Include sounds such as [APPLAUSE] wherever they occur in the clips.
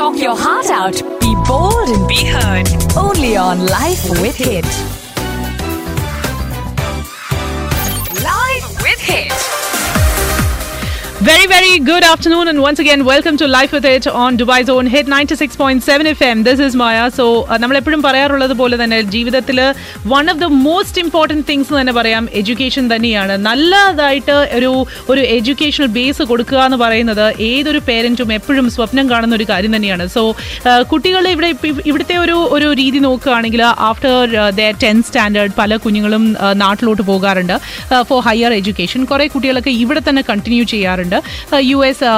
Talk your heart out. Be bold and be heard. Only on Life with Hit. Very, very good afternoon, and once again, welcome to Life with It on Dubai Zone Hit 96.7 FM. This is Maya. So, uh, നമ്മൾ എപ്പോഴും പറയാറുള്ളത് പോലെ തന്നെ ജീവിതത്തിൽ one of the most important things തന്നെ പറയാം education തന്നെയാണ്. നല്ലതായിട്ട് ഒരു ഒരു എഡ്യൂക്കേഷണൽ ബേസ് കൊടുക്കുക എന്ന് പറയുന്നത് ഏതൊരു പേരന്റും എപ്പോഴും സ്വപ്നം കാണുന്ന ഒരു കാര്യം തന്നെയാണ്. സോ കുട്ടികൾ ഇവിടെ ഇവിടുത്തെ ഒരു ഒരു രീതി നോക്കുകയാണെങ്കിൽ ആഫ്റ്റർ ദ ടെൻത്ത് സ്റ്റാൻഡേർഡ് പല കുഞ്ഞുങ്ങളും uh, നാട്ടിലോട്ട് പോകാറുണ്ട്. ഫോർ ഹയർ എഡ്യൂക്കേഷൻ കുറേ കുട്ടികളൊക്കെ ഇവിടെ തന്നെ കണ്ടിന്യൂ ചെയ്യാറുണ്ട്. യു എസ്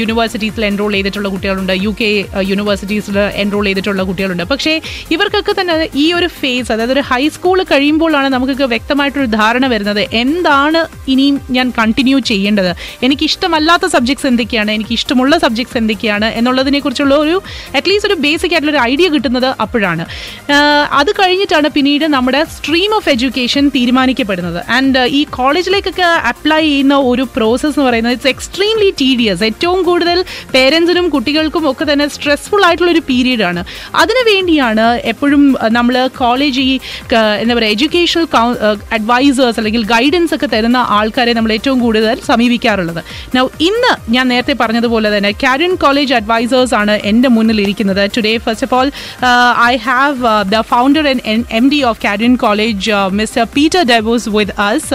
യൂണിവേഴ്സിറ്റീസിൽ എൻറോൾ ചെയ്തിട്ടുള്ള കുട്ടികളുണ്ട്. യു കെ യൂണിവേഴ്സിറ്റീസിൽ എൻറോൾ ചെയ്തിട്ടുള്ള കുട്ടികളുണ്ട്. പക്ഷേ ഇവർക്കൊക്കെ തന്നെ ഈ ഒരു ഫേസ് അതായത് ഒരു ഹൈസ്കൂൾ കഴിയുമ്പോഴാണ് നമുക്കൊക്കെ വ്യക്തമായിട്ടൊരു ധാരണ വരുന്നത്. എന്താണ് ഇനിയും ഞാൻ കണ്ടിന്യൂ ചെയ്യേണ്ടത്? എനിക്ക് ഇഷ്ടമല്ലാത്ത സബ്ജക്ട്സ് എന്തൊക്കെയാണ്? എനിക്ക് ഇഷ്ടമുള്ള സബ്ജക്ട്സ് എന്തൊക്കെയാണ്? എന്നുള്ളതിനെ കുറിച്ചുള്ള ഒരു അറ്റ്ലീസ്റ്റ് ഒരു ബേസിക് ആയിട്ടുള്ള ഒരു ഐഡിയ കിട്ടുന്നത് അപ്പോഴാണ്. അത് കഴിഞ്ഞിട്ടാണ് പിന്നീട് നമ്മുടെ സ്ട്രീം ഓഫ് എഡ്യൂക്കേഷൻ തീരുമാനിക്കപ്പെടുന്നത്. ആൻഡ് ഈ കോളേജിലേക്കൊക്കെ അപ്ലൈ ചെയ്യുന്ന ഒരു പ്രോസസ്സ് എന്ന് പറയുന്നത് ഇറ്റ്സ് എക്സ്ട്രീംലി ടീഡിയസ് ഏറ്റവും കൂടുതൽ പേരൻസിനും കുട്ടികൾക്കും ഒക്കെ തന്നെ സ്ട്രെസ്ഫുൾ ആയിട്ടുള്ള ഒരു പീരീഡാണ് അതിനു വേണ്ടിയാണ് എപ്പോഴും നമ്മൾ കോളേജ് ഈ എന്താ പറയുക എഡ്യൂക്കേഷണൽ അഡ്വൈസേഴ്സ് അല്ലെങ്കിൽ ഗൈഡൻസ് ഒക്കെ തരുന്ന ആൾക്കാരെ നമ്മൾ ഏറ്റവും കൂടുതൽ സമീപിക്കാറുള്ളത്. നൗ ഇന്ന് ഞാൻ നേരത്തെ പറഞ്ഞതുപോലെ തന്നെ കാരിയൻ കോളേജ് അഡ്വൈസേഴ്സ് ആണ് എന്റെ മുന്നിൽ ഇരിക്കുന്നത്. Today first of all I have the founder and M D of Carrion college mister Peter Debose with us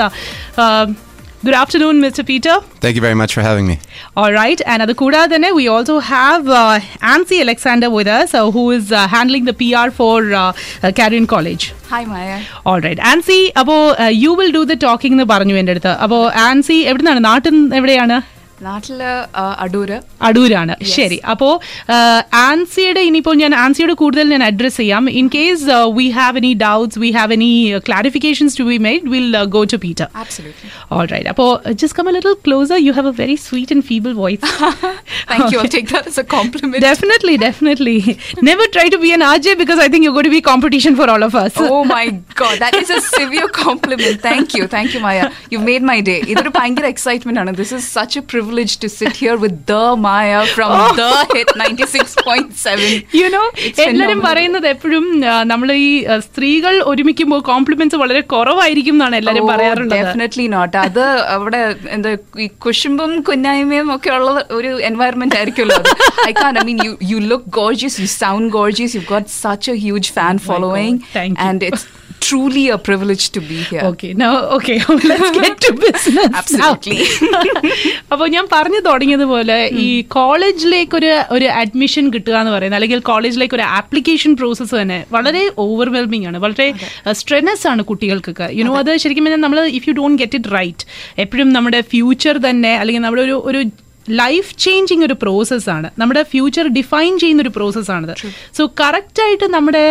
good afternoon, Mr. Peter. Thank you very much for having me. All right, and അത് കൂടാതെ തന്നെ we also have uh, Ansi Alexander with us, uh, who is uh, handling the PR for uh, uh, Carrion College. Hi Maya All right, Ancy അപ്പോൾ you will do the talking എന്ന് പറഞ്ഞു എന്റെ അടുത്ത് അപ്പോൾ ആൻസി എവിടുന്നാണ് നാട്ടിൽ എവിടെയാണ് നാട്ടിൽ ആ, അടൂര് അടൂരാണ് ശരി അപ്പോൾ ആൻസിയുടെ ഇനിയിപ്പോൾ ഞാൻ ആൻസിയുടെ കൂടുതൽ ഞാൻ അഡ്രസ് ചെയ്യാം in case we have any doubts we have any clarifications to be made will go to Peter absolutely All right. Apo, just come a little closer. You have a very sweet and feeble voice. Thank you take that as a compliment definitely, definitely. Never try to be an RJ because I think you're going to be competition for all of us. Oh my god, that is a severe compliment. Thank you, thank you, Maya. You've made my day. ഇതൊരു ഭയങ്കര excitement ആണ് this is such a privilege to sit here with the Maya from the hit ninety six point seven you know എല്ലാവരും പറയുന്നത് എപ്പോഴും നമ്മൾ ഈ uh, സ്ത്രീകൾ ഒരുമിക്കുമ്പോൾ compliments വളരെ കുറവായിരിക്കും എന്നാണ് എല്ലാവരും പറയാറുള്ളത്. ഡെഫിനറ്റ്ലി നോട്ട് അത് അവിടെ എന്താ ഈ കുശുമ്പും കുന്നായ്മയും ഒക്കെ ഉള്ള ഒരു എൻവയറമെന്റ് ആയിരിക്കുമല്ലോ I can I mean you you look gorgeous you sound gorgeous you got such a huge fan following Thank you. And it's truly privilege to be here. Okay, now, okay, [LAUGHS] let's get to business. Absolutely. [LAUGHS] അപ്പോൾ ഞാൻ പറഞ്ഞു തുടങ്ങിയതുപോലെ ഈ കോളേജിലേക്ക് ഒരു ഒരു admission കിട്ടുക എന്ന് പറയുന്നത് അല്ലെങ്കിൽ കോളേജിലേക്ക് ഒരു ആപ്ലിക്കേഷൻ പ്രോസസ്സ് തന്നെ വളരെ ഓവർവെൽമിംഗ് ആണ് വളരെ സ്ട്രെനസ് ആണ് കുട്ടികൾക്കൊക്കെ യുനോ അത് ശരിക്കും പറഞ്ഞാൽ നമ്മൾ if you don't get it right എപ്പോഴും നമ്മുടെ ഫ്യൂച്ചർ തന്നെ അല്ലെങ്കിൽ നമ്മുടെ ഒരു ഒരു ലൈഫ് ചേഞ്ചിങ് ഒരു പ്രോസസ്സാണ് നമ്മുടെ ഫ്യൂച്ചർ ഡിഫൈൻ ചെയ്യുന്ന ഒരു പ്രോസസ്സാണത് സോ കറക്റ്റായിട്ട് നമ്മുടെ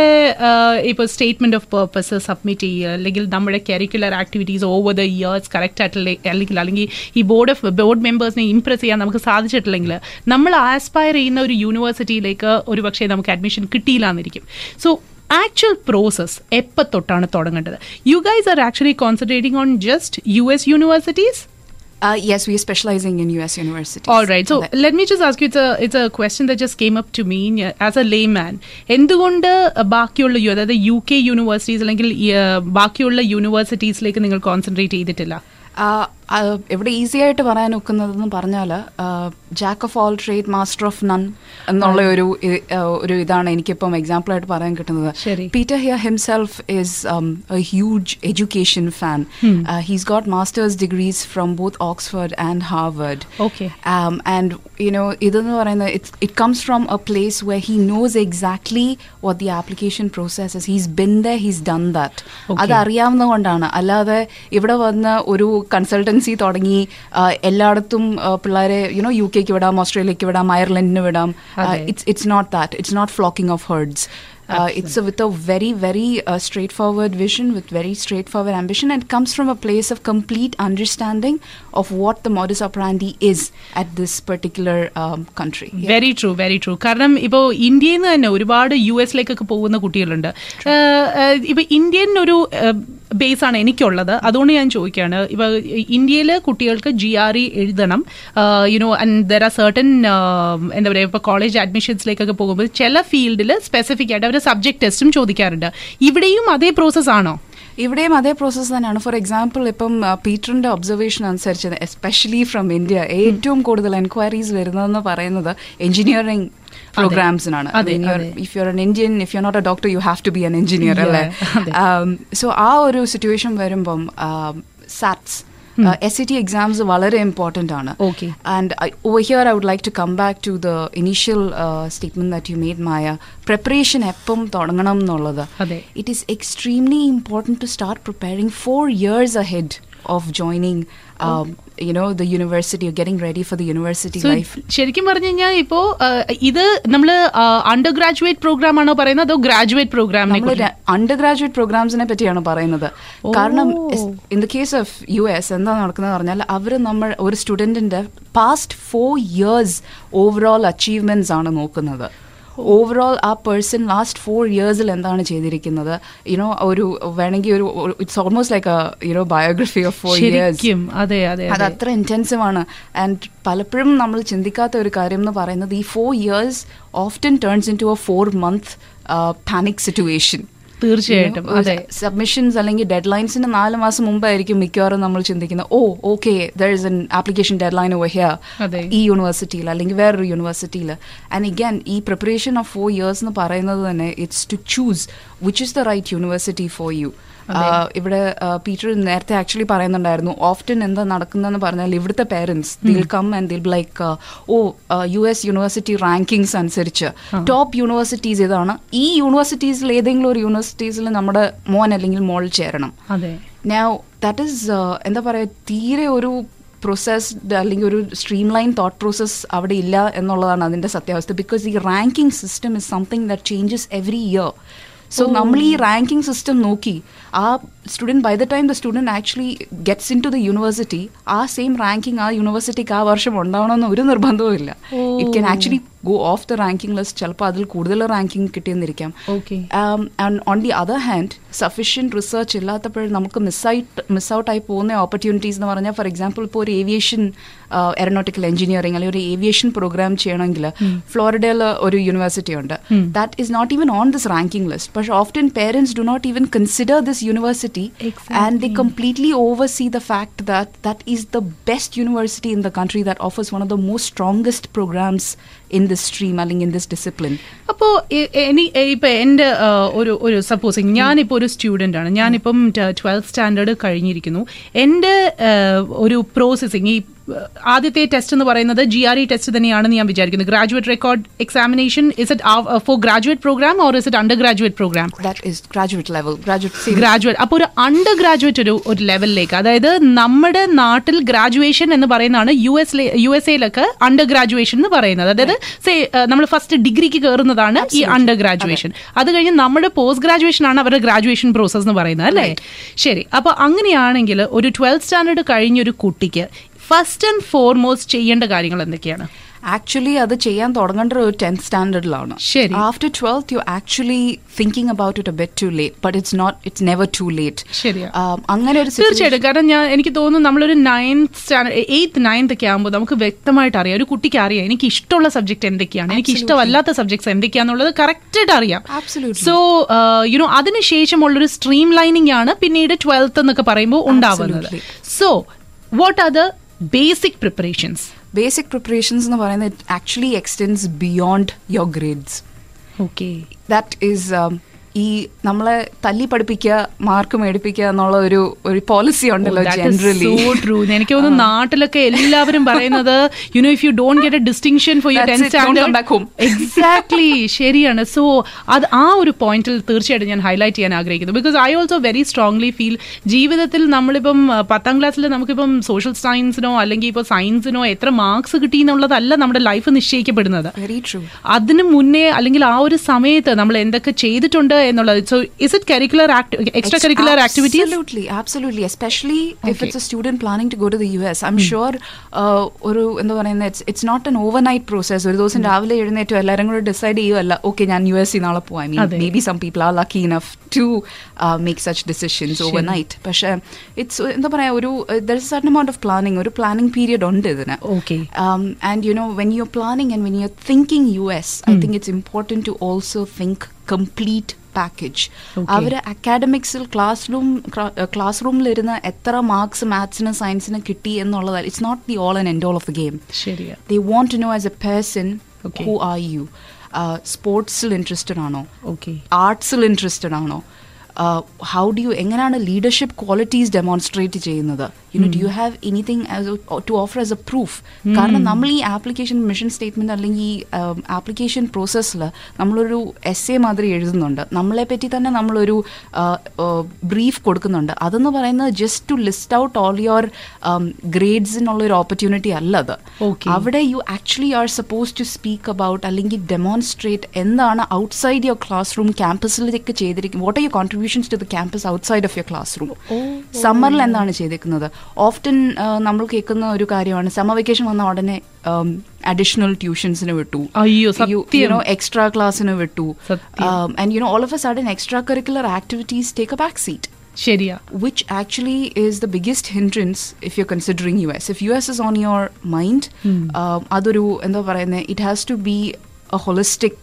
ഇപ്പോൾ സ്റ്റേറ്റ്മെന്റ് ഓഫ് പേർപ്പസ് സബ്മിറ്റ് ചെയ്യുക അല്ലെങ്കിൽ നമ്മുടെ curricular activities over the years correct ആയിട്ടുള്ള അല്ലെങ്കിൽ അല്ലെങ്കിൽ ഈ ബോർഡ് ഓഫ് ബോർഡ് മെമ്പേഴ്സിനെ ഇംപ്രസ് ചെയ്യാൻ നമുക്ക് സാധിച്ചിട്ടില്ലെങ്കിൽ നമ്മൾ ആസ്പയർ ചെയ്യുന്ന ഒരു യൂണിവേഴ്സിറ്റിയിലേക്ക് ഒരു പക്ഷേ നമുക്ക് അഡ്മിഷൻ കിട്ടിയില്ല എന്നിരിക്കും. സോ ആക്ച്വൽ പ്രോസസ് എപ്പോൾ തൊട്ടാണ് തുടങ്ങേണ്ടത്? You guys are actually concentrating on just U S universities Uh, yes, we are specializing in US universities. All right. So That- let me just ask you. It's a it's a question that just came up to me uh, as a layman. എന്തുകൊണ്ട് ബാക്കിയുള്ള U അതായത് U K universities അല്ലെങ്കിൽ uh, ബാക്കിയുള്ള യൂണിവേഴ്സിറ്റീസിലേക്ക് നിങ്ങൾ concentrate ചെയ്തിട്ടില്ല Uh, uh, ഇവിടെ easy ആയിട്ട് പറയാൻ ഒക്കുന്നതെന്ന് പറഞ്ഞാൽ jack of all trade master of none എന്നുള്ള ഒരു ഒരു ഇതാണ് എനിക്കിപ്പം എക്സാമ്പിൾ ആയിട്ട് പറയാൻ കിട്ടുന്നത്. Peter here himself is a huge education fan he's got masters degrees from both Oxford and Harvard and you know ഇതെന്ന് പറയുന്നത് it it comes from a place where he knows exactly what the application process he's been the he's done that അത് അറിയാവുന്ന കൊണ്ടാണ് അല്ലാതെ ഇവിടെ വന്ന ഒരു consultancy തുടങ്ങി ആ, എല്ലായിടത്തും പിള്ളേരെ യുനോ യു കെക്ക് വിടാം ഓസ്ട്രേലിയക്ക് വിടാം അയർലൻഡിന് വിടാം. It's it's not that it's not flocking of herds Uh, it's a, with a very, very uh, straightforward vision, with very straightforward ambition, and comes from a place of complete understanding of what the modus operandi is at this particular um, country. Yeah. Very true very true കാരണം ഇപ്പോൾ ഇന്ത്യയിൽ നിന്ന് തന്നെ ഒരുപാട് U എസിലേക്കൊക്കെ പോകുന്ന കുട്ടികളുണ്ട്. ഇപ്പൊ Indian ഒരു ബേസ് ആണ് എനിക്കുള്ളത്. അതുകൊണ്ട് ഞാൻ ചോദിക്കുകയാണ് ഇപ്പൊ ഇന്ത്യയിൽ കുട്ടികൾക്ക് ജി ആർ ഇ എഴുതണം. You know and there are certain എന്താ പറയുക ഇപ്പോൾ കോളേജ് അഡ്മിഷൻസിലേക്കൊക്കെ പോകുമ്പോൾ ചില ഫീൽഡിൽ സ്പെസിഫിക് ആയിട്ട് അവർ സബ്ജക്ട് ടെസ്റ്റും ചോദിക്കാറുണ്ട്. ഇവിടെയും അതേ പ്രോസസ് ആണോ? ഇവിടെയും അതേ പ്രോസസ്സ് തന്നെയാണ്. ഫോർ എക്സാമ്പിൾ ഇപ്പം പീറ്ററിന്റെ പീറ്ററിന്റെ ഒബ്സർവേഷൻ അനുസരിച്ച് എസ്പെഷ്യലി ഫ്രം ഇന്ത്യ ഏറ്റവും കൂടുതൽ എൻക്വയറീസ് വരുന്നതെന്ന് പറയുന്നത് engineering പ്രോഗ്രാംസിനാണ്. If you are an Indian if you are not a doctor you have to be an engineer അല്ലേ? സോ ആ ഒരു സിറ്റുവേഷൻ വരുമ്പം SATs S C T exams വളരെ ഇമ്പോർട്ടന്റ് ആണ് Okay. And I, over here, I would like to come back to the initial uh, statement that you made, Maya. Preparation എപ്പം തുടങ്ങണം എന്നുള്ളത് അതെ. It is extremely important to start preparing four years ahead of joining, um, you know, the university ready getting ready for the university life. ശരിക്കും പറഞ്ഞു കഴിഞ്ഞാൽ ഇപ്പോ ആ, ഇത് നമ്മൾ അണ്ടർ ഗ്രാജുവേറ്റ് പ്രോഗ്രാം ആണോ പറയുന്നത് അതോ ഗ്രാജുവേറ്റ് പ്രോഗ്രാം അണ്ടർ ഗ്രാജുവേറ്റ് പ്രോഗ്രാംസിനെ പറ്റിയാണ് പറയുന്നത്. കാരണം in the case of U S എന്താ നടക്കുന്നത് പറഞ്ഞാൽ അവർ നമ്മൾ ഒരു സ്റ്റുഡന്റിന്റെ past four years overall achievements ആണ് നോക്കുന്നത്. ഓവറോൾ ആ പേഴ്സൺ ലാസ്റ്റ് ഫോർ ഇയേഴ്സിൽ എന്താണ് ചെയ്തിരിക്കുന്നത്? യുനോ ഒരു വേണമെങ്കിൽ ഒരു it's almost like you know biography of four years അതെ അത് അതെ. അത്ര ഇന്റൻസീവ് ആണ്. ആൻഡ് പലപ്പോഴും നമ്മൾ ചിന്തിക്കാത്ത ഒരു കാര്യം എന്ന് പറയുന്നത് ഈ four years often turns into a four month panic situation തീർച്ചയായിട്ടും. അതെ. സബ്മിഷൻസ് അല്ലെങ്കിൽ ഡെഡ് ലൈൻസിന് നാല് മാസം മുമ്പായിരിക്കും മിക്കവാറും നമ്മൾ ചിന്തിക്കുന്നത് ഓ okay there is an application deadline over here ഈ യൂണിവേഴ്സിറ്റിയിൽ അല്ലെങ്കിൽ വേറൊരു യൂണിവേഴ്സിറ്റിയിൽ ആൻഡ് ഇഗാൻ ഈ പ്രിപ്പറേഷൻ ഓഫ് ഫോർ ഇയേഴ്സ് എന്ന് പറയുന്നത് തന്നെ it's to choose which is the right university for you ഇവിടെ പീറ്റർ നേരത്തെ ആക്ച്വലി പറയുന്നുണ്ടായിരുന്നു ഓഫ്റ്റൻ എന്താ നടക്കുന്നതെന്ന് പറഞ്ഞാൽ ഇവിടുത്തെ parents they'll come and they'll like oh U S university rankings അനുസരിച്ച് ടോപ്പ് യൂണിവേഴ്സിറ്റീസ് ഇതാണ് ഈ യൂണിവേഴ്സിറ്റീസിൽ ഏതെങ്കിലും ഒരു യൂണിവേഴ്സിറ്റീസിൽ നമ്മുടെ മോൻ അല്ലെങ്കിൽ മോൾ ചേരണം. now ദാറ്റ് ഈസ് എന്താ പറയുക തീരെ ഒരു പ്രോസസ്ഡ് അല്ലെങ്കിൽ ഒരു സ്ട്രീം ലൈൻ തോട്ട് പ്രോസസ് അവിടെ ഇല്ല എന്നുള്ളതാണ് അതിന്റെ സത്യാവസ്ഥ. ബിക്കോസ് ഈ ranking system is something that changes every year so നമ്മൾ ഈ റാങ്കിങ് സിസ്റ്റം നോക്കി ആ student by the time the student actually gets into the university ആ സെയിം റാങ്കിങ് ആ യൂണിവേഴ്സിറ്റിക്ക് ആ വർഷം ഉണ്ടാവണമെന്ന് ഒരു നിർബന്ധവും ഇല്ല it can actually go off the ranking list ചിലപ്പോൾ അതിൽ കൂടുതൽ ranking കിട്ടിയെന്നിരിക്കാം. Okay on the other hand sufficient research ഇല്ലാത്തപ്പോഴും നമുക്ക് മിസ്സായിട്ട് മിസ് ഔട്ടായി പോകുന്ന ഓപ്പർച്യൂണിറ്റീസ് എന്ന് പറഞ്ഞാൽ ഫോർ എക്സാമ്പിൾ ഇപ്പോൾ ഒരു ഏവിയേഷൻ എയറോനോട്ടിക്കൽ എഞ്ചിനീയറിംഗ് അല്ലെങ്കിൽ ഒരു ഏവിയേഷൻ പ്രോഗ്രാം ചെയ്യണമെങ്കിൽ ഫ്ലോറിഡയിൽ ഒരു യൂണിവേഴ്സിറ്റി ഉണ്ട്. That is not even on this ranking list പക്ഷേ often parents do not even consider this university and the completely oversee the fact that that is the best university in the country that offers one of the most strongest programs in this stream അല്ലെങ്കിൽ in this discipline അപ്പോൾ any ഇപ്പോൾ എന്റെ ഒരു ഒരു supposing ഞാനിപ്പോൾ ഒരു student ആണ്. ഞാനിപ്പം ട്വൽത്ത് സ്റ്റാൻഡേർഡ് കഴിഞ്ഞിരിക്കുന്നു. എന്റെ ഒരു പ്രോസസ്സിങ് ഈ ആദ്യത്തെ ടെസ്റ്റ് എന്ന് പറയുന്നത് ജി ആർ ഇ ടെസ്റ്റ് തന്നെയാണെന്ന് ഞാൻ വിചാരിക്കുന്നു. Graduate record examination is it for graduate program or is it under graduate program graduate level graduate അപ്പോൾ ഒരു അണ്ടർ ഗ്രാജുവേറ്റ് ഒരു ഒരു ലെവലിലേക്ക് അതായത് നമ്മുടെ നാട്ടിൽ ഗ്രാജുവേഷൻ എന്ന് പറയുന്നതാണ് യു എസ് യു എസ് എയിലൊക്കെ അണ്ടർ ഗ്രാജുവേഷൻ എന്ന് പറയുന്നത്. അതായത് സേ നമ്മൾ ഫസ്റ്റ് ഡിഗ്രിക്ക് കയറുന്നതാണ് ഈ അണ്ടർ ഗ്രാജുവേഷൻ അത് കഴിഞ്ഞ് നമ്മുടെ പോസ്റ്റ് ഗ്രാജുവേഷൻ ആണ് അവരുടെ ഗ്രാജുവേഷൻ പ്രോസസ് എന്ന് പറയുന്നത് അല്ലേ? ശരി അപ്പോൾ അങ്ങനെയാണെങ്കിൽ ഒരു ട്വൽത്ത് സ്റ്റാൻഡേർഡ് കഴിഞ്ഞ ഒരു കുട്ടിക്ക് ഫസ്റ്റ് ആൻഡ് ഫോർമോസ്റ്റ് ചെയ്യേണ്ട കാര്യങ്ങൾ എന്തൊക്കെയാണ്? ആക്ച്വലി അത് ചെയ്യാൻ തുടങ്ങേണ്ട ഒരു ടെൻത്ത് സ്റ്റാൻഡേർഡിലാണ്. ശരി. After twelfth you actually thinking about it bit too late but it's not it's never too late ശരി അങ്ങനെ ഒരു തീർച്ചയായിട്ടും. കാരണം ഞാൻ എനിക്ക് തോന്നുന്നു നമ്മളൊരു നയൻത്ത് സ്റ്റാൻഡേർഡ് എയ്ത്ത് നയൻത്ത് ഒക്കെ ആകുമ്പോൾ നമുക്ക് വ്യക്തമായിട്ട് അറിയാം. ഒരു കുട്ടിക്ക് അറിയാം എനിക്ക് ഇഷ്ടമുള്ള സബ്ജക്ട് എന്തൊക്കെയാണ് എനിക്ക് ഇഷ്ടമല്ലാത്ത സബ്ജക്ട്സ് എന്തൊക്കെയാണെന്നുള്ളത് കറക്റ്റായിട്ട് അറിയാം. സോ യുനോ അതിനുശേഷമുള്ളൊരു സ്ട്രീം ലൈനിങ് ആണ് പിന്നീട് ട്വൽത്ത് എന്നൊക്കെ പറയുമ്പോൾ ഉണ്ടാവുന്നത്. So what are the basic preparations basic preparations എന്ന് പറയുന്നത് actually extends beyond your grades okay that is ഈ നമ്മളെ തല്ലി പഠിപ്പിക്കുക മാർക്ക് മേടിപ്പിക്കുക എന്നുള്ള ഒരു ഒരു പോളിസി ഉണ്ടല്ലോ ജനറലി [LAUGHS] എനിക്ക് തോന്നുന്നു നാട്ടിലൊക്കെ എല്ലാവരും പറയുന്നത് you know if you don't get a distinction for you That's standard. Exactly [LAUGHS] ശരിയാണ്. സോ അത് ആ ഒരു പോയിന്റിൽ തീർച്ചയായിട്ടും ഞാൻ ഹൈലൈറ്റ് ചെയ്യാൻ ആഗ്രഹിക്കുന്നു. Because I also very strongly feel ജീവിതത്തിൽ നമ്മളിപ്പം പത്താം ക്ലാസ്സിൽ നമുക്കിപ്പം സോഷ്യൽ സയൻസിനോ അല്ലെങ്കിൽ ഇപ്പോൾ സയൻസിനോ എത്ര മാർക്സ് കിട്ടി എന്നുള്ളതല്ല നമ്മുടെ ലൈഫ് നിശ്ചയിക്കപ്പെടുന്നത്. അതിനു മുന്നേ അല്ലെങ്കിൽ ആ ഒരു സമയത്ത് നമ്മൾ എന്തൊക്കെ ചെയ്തിട്ടുണ്ട് എന്നുള്ളത് so is it curricular extra curricular activities Absolutely, absolutely. Especially if it's a student planning to go to the US. I'm sure uh, ഒരു എന്താ പറയുന്നത് it's it's not an overnight process ഒരു ദിവസം രാവിലെ എഴുന്നേറ്റോ എല്ലാവരും കൂടെ ഡിസൈഡ് ചെയ്യുമല്ല ഓക്കെ ഞാൻ യു എസ് നാളെ പോവാം. ഐ മീൻ അതെ. Maybe some people are lucky enough to make such decisions overnight പക്ഷേ ഇറ്റ്സ് എന്താ പറയാ ഒരു there is certain amount of planning ഒരു പ്ലാനിങ് പീരിയഡ് ഉണ്ട് ഇതിന്. Okay. um, and you know when you're planning and when you're thinking us i think it's important to also think complete package. അവർ അക്കാഡമിക്സിൽ classroom class റൂമിലിരുന്ന് എത്ര marks മാത്സിന് സയൻസിന് കിട്ടി എന്നുള്ളത്. It's not the all and end all of the game the want to know as a person who are you സ്പോർട്സിൽ interested ആണോ? ആർട്സിൽ ഇൻട്രസ്റ്റഡ് ആണോ? ഹൗ ഡു യു എങ്ങനെയാണ് ലീഡർഷിപ്പ് ക്വാളിറ്റീസ് ഡെമോൺസ്ട്രേറ്റ് ചെയ്യുന്നത്? You know do you have anything to offer as a proof കാരണം നമ്മൾ ഈ application mission statement അല്ലെങ്കിൽ ഈ ആപ്ലിക്കേഷൻ പ്രോസസ്സിൽ നമ്മളൊരു എസ് എ മാതിരി എഴുതുന്നുണ്ട്. നമ്മളെ പറ്റി തന്നെ നമ്മളൊരു ബ്രീഫ് കൊടുക്കുന്നുണ്ട്. അതെന്ന് പറയുന്നത് just to list out all your ഗ്രേഡ്സിനുള്ള ഒരു ഓപ്പർച്യൂണിറ്റി അല്ല അത്. അവിടെ you actually are suppose to speak about അല്ലെങ്കിൽ ഡെമോൺസ്ട്രേറ്റ് എന്താണ് ഔട്ട്സൈഡ് യുവർ ക്ലാസ് റൂം ക്യാമ്പസിലേക്ക് ചെയ്തിരിക്കുന്നത് what are you contributions to the campus outside of your classroom സമ്മറിൽ എന്താണ് ചെയ്തേക്കുന്നത്? ഓഫ്റ്റൻ നമ്മൾ കേൾക്കുന്ന ഒരു കാര്യമാണ് സമ്മർ വെക്കേഷൻ വന്ന ഉടനെ അഡീഷണൽ ട്യൂഷൻസിന് വിട്ടു. അയ്യോ, സത്യം. യുനോ എക്സ്ട്രാ ക്ലാസ്സിന് വിട്ടു. സത്യം. And you know all of a sudden extra curricular activities take a back seat ശരിയാ. Which actually is the biggest hindrance if you're considering US. If US is on your mind, um, അതൊരു എന്താ പറയുന്നത് it has to be a holistic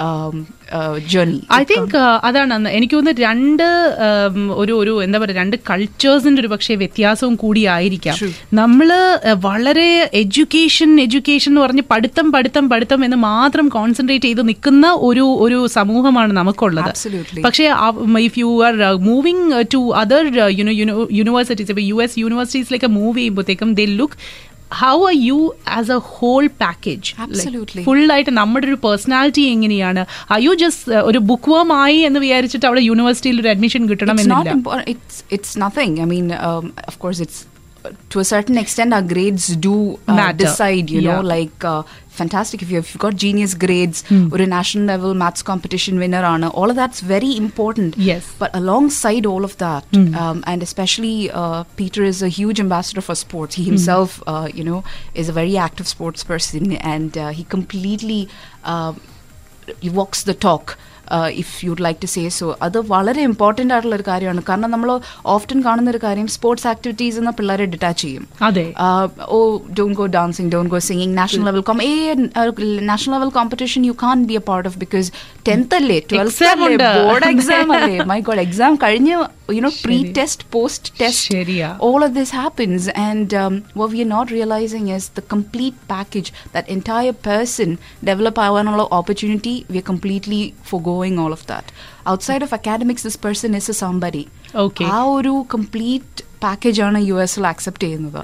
um, uh, journey. I think അതാണ് എനിക്ക് തോന്നുന്നു രണ്ട് ഉം, ഒരു ഒരു എന്താ പറയുക രണ്ട് കൾച്ചേഴ്സിന്റെ ഒരു പക്ഷേ വ്യത്യാസവും കൂടിയായിരിക്കാം. നമ്മൾ വളരെ എഡ്യൂക്കേഷൻ എഡ്യൂക്കേഷൻ എന്ന് പറഞ്ഞ് പഠിത്തം പഠിത്തം പഠിത്തം എന്ന് മാത്രം കോൺസെൻട്രേറ്റ് ചെയ്ത് നിൽക്കുന്ന ഒരു ഒരു സമൂഹമാണ് നമുക്കുള്ളത്. പക്ഷേ if you are moving to other you know universities ഇപ്പൊ യു എസ് യൂണിവേഴ്സിറ്റീസിലേക്ക് മൂവ് ചെയ്യുമ്പോഴത്തേക്കും they look how are you as a whole package Absolutely. Full ആയിട്ട് നമ്മുടെ ഒരു പേഴ്സണാലിറ്റി എങ്ങനെയാണ് അയ്യോ ജസ്റ്റ് ഒരു ബുക്ക് വേം ആയി എന്ന് വിചാരിച്ചിട്ട് അവിടെ യൂണിവേഴ്സിറ്റിയിൽ ഒരു അഡ്മിഷൻ it's not കിട്ടണമെന്നില്ല important. It's it's nothing. I mean, of course, it's to a certain extent our grades do uh, Matter. decide. You know, like uh, fantastic if you've got genius grades or a national level maths competition winner on all of that's very important. Yes. But alongside all of that, um, and especially uh, Peter is a huge ambassador for sports. He himself, uh, you know, is a very active sports person, and uh, he completely. Uh, he walks the talk if you'd like to say so അത് വളരെ important ആയിട്ടുള്ള ഒരു കാര്യമാണ്. കാരണം നമ്മൾ often കാണുന്ന ഒരു കാര്യം സ്പോർട്സ് ആക്ടിവിറ്റീസ് എന്ന പിള്ളേരെ ഡിറ്റാച്ച് ചെയ്യും. അതെ. ഓ don't go dancing don't go singing national level com a national level competition you can be a part of because tenth അല്ലേ ട്വൽത്ത് Exam അല്ലേ ഉണ്ട്. ബോർഡ് എക്സാം [LAUGHS] അല്ലേ. മൈ ഗോഡ് എക്സാം കഴിഞ്ഞ് you know pre ശരി. Test post test ശരിയാ. all of this happens. And um, what we are not realizing is the complete package that entire person develop our opportunity we are completely foregoing all of that. Outside of academics this person is a somebody. Okay. ആ ഒരു complete package ആണ് U എസിൽ accept ചെയ്യുന്നത്.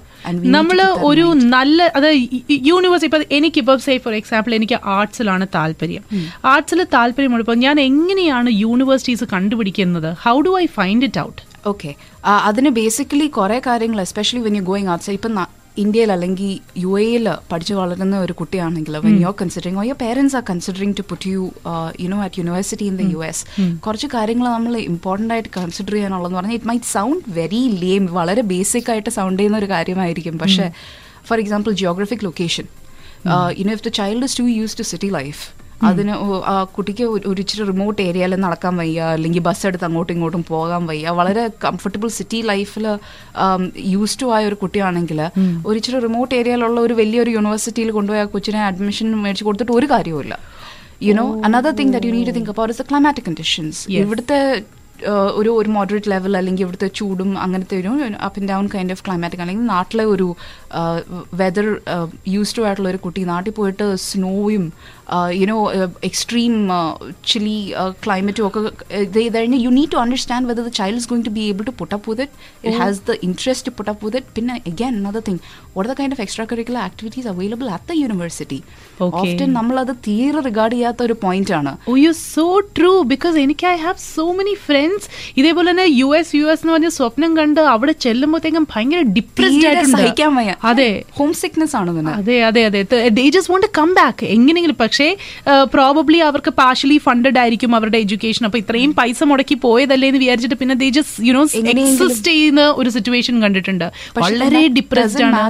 നമ്മൾ ഒരു. നല്ല അത് universe ഇപ്പൊ എനിക്കിപ്പോൾ സേ ഫോർ എക്സാമ്പിൾ എനിക്ക് ആർട്സിലാണ് താല്പര്യം. ആർട്സിൽ താല്പര്യമുള്ളപ്പോൾ ഞാൻ എങ്ങനെയാണ് യൂണിവേഴ്സിറ്റീസ് കണ്ടുപിടിക്കുന്നത്? How do I find it out okay അതിന് ബേസിക്കലി കുറേ കാര്യങ്ങൾ especially when you going outside ഇപ്പം ഇന്ത്യയിൽ അല്ലെങ്കിൽ യു എയിൽ പഠിച്ചു വളരുന്ന ഒരു കുട്ടിയാണെങ്കിൽ when you are considering oh your parents are considering to put you you know at university in the U S കുറച്ച് കാര്യങ്ങൾ നമ്മൾ ഇമ്പോർട്ടന്റ് ആയിട്ട് കൺസിഡർ ചെയ്യാനുള്ളതെന്ന് പറഞ്ഞാൽ it might sound very lame വളരെ ബേസിക് ആയിട്ട് സൗണ്ട് ചെയ്യുന്ന ഒരു കാര്യമായിരിക്കും. പക്ഷേ for example geographic location you know if the child is to use to city life അതിന് ആ കുട്ടിക്ക് ഒരു- ഇച്ചിരി റിമോട്ട് ഏരിയയിൽ നടക്കാൻ വയ്യ അല്ലെങ്കിൽ ബസ് എടുത്ത് അങ്ങോട്ടും ഇങ്ങോട്ടും പോകാൻ വയ്യ. വളരെ കംഫർട്ടബിൾ സിറ്റി ലൈഫിൽ യൂസ് ടു ആയ ഒരു കുട്ടിയാണെങ്കിൽ ഒരു ഇച്ചിരി റിമോട്ട് ഏരിയയിലുള്ള ഒരു വലിയൊരു യൂണിവേഴ്സിറ്റിയിൽ കൊണ്ടുപോയ ആ കൊച്ചിനെ അഡ്മിഷൻ മേടിച്ച് കൊടുത്തിട്ട് ഒരു കാര്യവുമില്ല. You know another thing that you need think about is the climatic conditions. ഇവിടുത്തെ ഒരു ഒരു മോഡറേറ്റ് ലെവൽ അല്ലെങ്കിൽ ഇവിടുത്തെ ചൂടും അങ്ങനത്തെ ഒരു up and down kind of climatic അല്ലെങ്കിൽ നാട്ടിലെ ഒരു വെതർ യൂസ്ഡ് ആയിട്ടുള്ള ഒരു കുട്ടി നാട്ടിൽ പോയിട്ട് സ്നോയും യുനോ എക്സ്ട്രീം ചിലി ക്ലൈമറ്റും ഒക്കെ ഇത് കഴിഞ്ഞ് you need to understand whether the child is going to be able to put up with it it has the interest to put up with it പിന്നെ again another thing what the kind of extracurricular activities available at the university Okay. Often നമ്മളത് തീരെ regard ചെയ്യാത്ത ഒരു point ആണ് oh you so true because എനിക്ക് I have so many friends parents ഇതേപോലെ തന്നെ U S U S എന്ന് പറഞ്ഞ സ്വപ്നം കണ്ട് അവിടെ ചെല്ലുമ്പോഴത്തേക്കും ഭയങ്കര ഡിപ്രസ്ഡ് തീരെ സഹിക്കാൻ വയ്യ ആയിട്ടുണ്ട് അതെ ഹോം സിക്നെസ് ആണ് പിന്നെ അതെ അതെ അതെ they just won't come back എങ്ങനെയെങ്കിലും പക്ഷേ Probably അവർക്ക് പാർഷ്യലി ഫണ്ടഡ് ആയിരിക്കും അവരുടെ എഡ്യൂക്കേഷൻ അപ്പൊ ഇത്രയും പൈസ മുടക്കി പോയതല്ലേ എന്ന് വിചാരിച്ചിട്ട് പിന്നെ they just you know no exist ചെയ്യുന്ന ഒരു സിറ്റുവേഷൻ കണ്ടിട്ടുണ്ട്. വളരെ ഡിപ്രസ്ഡ് ആണ്.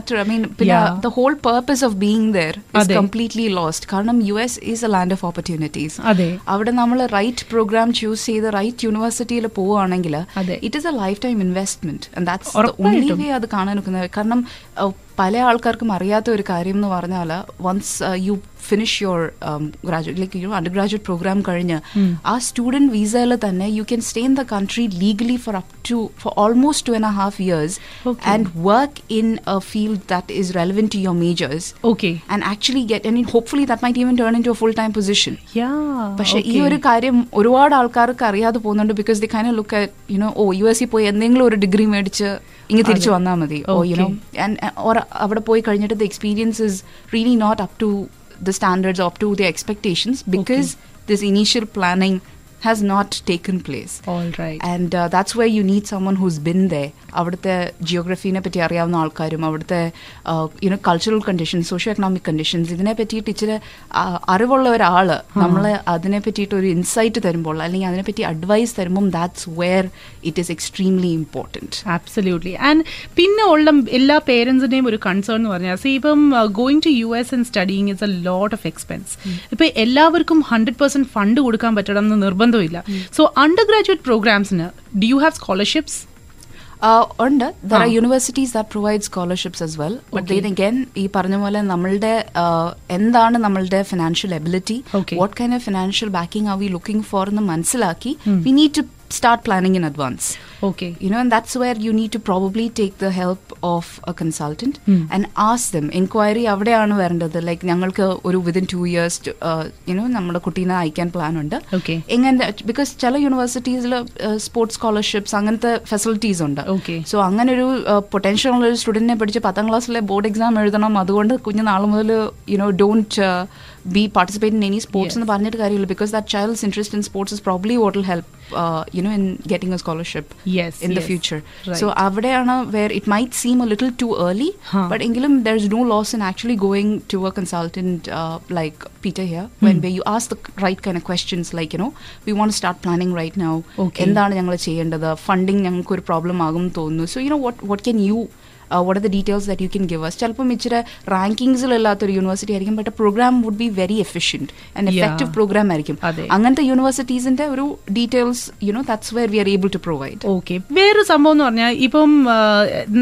ദ ഹോൾ പേർപ്പസ് പിന്നെ being there completely lost of being there is അതെ. കാരണം U S is a land of opportunities. അവിടെ നമ്മൾ റൈറ്റ് പ്രോഗ്രാം ചൂസ് ചെയ്ത് റൈറ്റ് യൂണിവേഴ്സിറ്റിയിൽ പോവുകയാണെങ്കിൽ it is a lifetime investment that's only way അത് കാണാൻ നിൽക്കുന്നത് കാരണം പല ആൾക്കാർക്കും അറിയാത്ത ഒരു കാര്യം എന്ന് പറഞ്ഞാൽ once you finish your graduate like you under graduate program കഴിഞ്ഞ് ആ സ്റ്റുഡന്റ് വിസയിൽ തന്നെ you can stay in the country legally for up to four almost two and half years and work in a field that is relevant to your majors okay and actually get I and hopefully that might even turn into full time position പക്ഷേ പക്ഷെ ഈ ഒരു കാര്യം ഒരുപാട് ആൾക്കാർക്ക് അറിയാതെ പോകുന്നുണ്ട് because the kind look at you know oh U S C പോയി എന്തെങ്കിലും ഒരു ഡിഗ്രി മേടിച്ച് ഇങ്ങ് തിരിച്ചു വന്നാൽ മതി. ഓ യുനോ ഓർ അവിടെ പോയി കഴിഞ്ഞിട്ട് the experience is really not up to the standards up to the expectations because this initial planning has not taken place all right and that's why you need someone who's been the അവിടുത്തെ ജിയോഗ്രഫീനെ പറ്റി അറിയാവുന്ന ആൾക്കാരും അവിടുത്തെ you know cultural conditions socio economic conditions ഇതിനെ പറ്റിയിട്ട് ഇച്ചിരി അറിവുള്ള ഒരാൾ നമ്മൾ അതിനെ പറ്റിയിട്ട് ഒരു ഇൻസൈറ്റ് തരുമ്പോൾ അല്ലെങ്കിൽ അതിനെപ്പറ്റി അഡ്വൈസ് തരുമ്പോൾ that's where it is extremely important absolutely and പിന്നെ ഉള്ള എല്ലാ പേരൻസിന്റെയും ഒരു കൺസേൺ എന്ന് പറഞ്ഞാൽ സി ഇപ്പം going to U S and studying is a lot of expense ഇപ്പം എല്ലാവർക്കും ഹൺഡ്രഡ് പെർസെന്റ് ഫണ്ട് കൊടുക്കാൻ പറ്റണം എന്ന് നിർബന്ധമില്ല സോ അണ്ടർ ഗ്രാജുവേറ്റ് പ്രോഗ്രാംസിന് ഡു യു ഹാവ് സ്കോളർഷിപ്സ് ഉണ്ട്. There are. Universities that provide scholarships as well but. Then again ഈ പറഞ്ഞ പോലെ നമ്മളുടെ എന്താണ് നമ്മളുടെ financial ability what kind of financial backing are we looking for എന്ന് മനസ്സിലാക്കി we need to start planning in advance. Okay. You know, and that's where you need to probably take the help of a consultant and ask them. Inquiry അവിടെയാണ് വരേണ്ടത് like ഞങ്ങൾക്ക് ഒരു within two years you know നമ്മുടെ കുട്ടീനെ അയക്കാൻ plan ഉണ്ട് Okay. എങ്ങനെ because ചില യൂണിവേഴ്സിറ്റീസിൽ സ്പോർട്സ് സ്കോളർഷിപ്സ് അങ്ങനത്തെ ഫെസിലിറ്റീസ് ഉണ്ട് Okay. സോ അങ്ങനെ ഒരു പൊട്ടൻഷ്യൽ ഉള്ള ഒരു സ്റ്റുഡന്റിനെ പഠിച്ച് പത്താം ക്ലാസ്സിലെ ബോർഡ് എക്സാം എഴുതണം അതുകൊണ്ട് കുഞ്ഞ് നാളെ മുതൽ you know don't Be participate in any sports എന്ന് പറഞ്ഞിട്ട് കാര്യമില്ല because that child's interest in sports is probably what will help you know in getting a scholarship Yes, in the yes. future. Right. So അവിടെയാണ് where it might seem a little too early, Huh. but എങ്കിലും there's no loss in actually going to a consultant uh, like Peter here, when where you ask the right kind of questions like, you know, we want to start planning right now. Okay. എന്താണ് ഞങ്ങൾ ചെയ്യേണ്ടത് funding ഞങ്ങൾക്ക് ഒരു problem ആകും തോന്നുന്നു so you know what what can you what are the details that you can give us ചിലപ്പം ഇച്ചിരി റാങ്കിങ്സിലില്ലാത്തൊരു യൂണിവേഴ്സിറ്റി ആയിരിക്കും but program would be very efficient and. Effective program ആയിരിക്കും. അങ്ങനത്തെ യൂണിവേഴ്സിറ്റീസിന്റെ ഒരു details you know that's where we are able to provide okay വേറൊരു സംഭവം എന്ന് പറഞ്ഞാൽ ഇപ്പം ആ,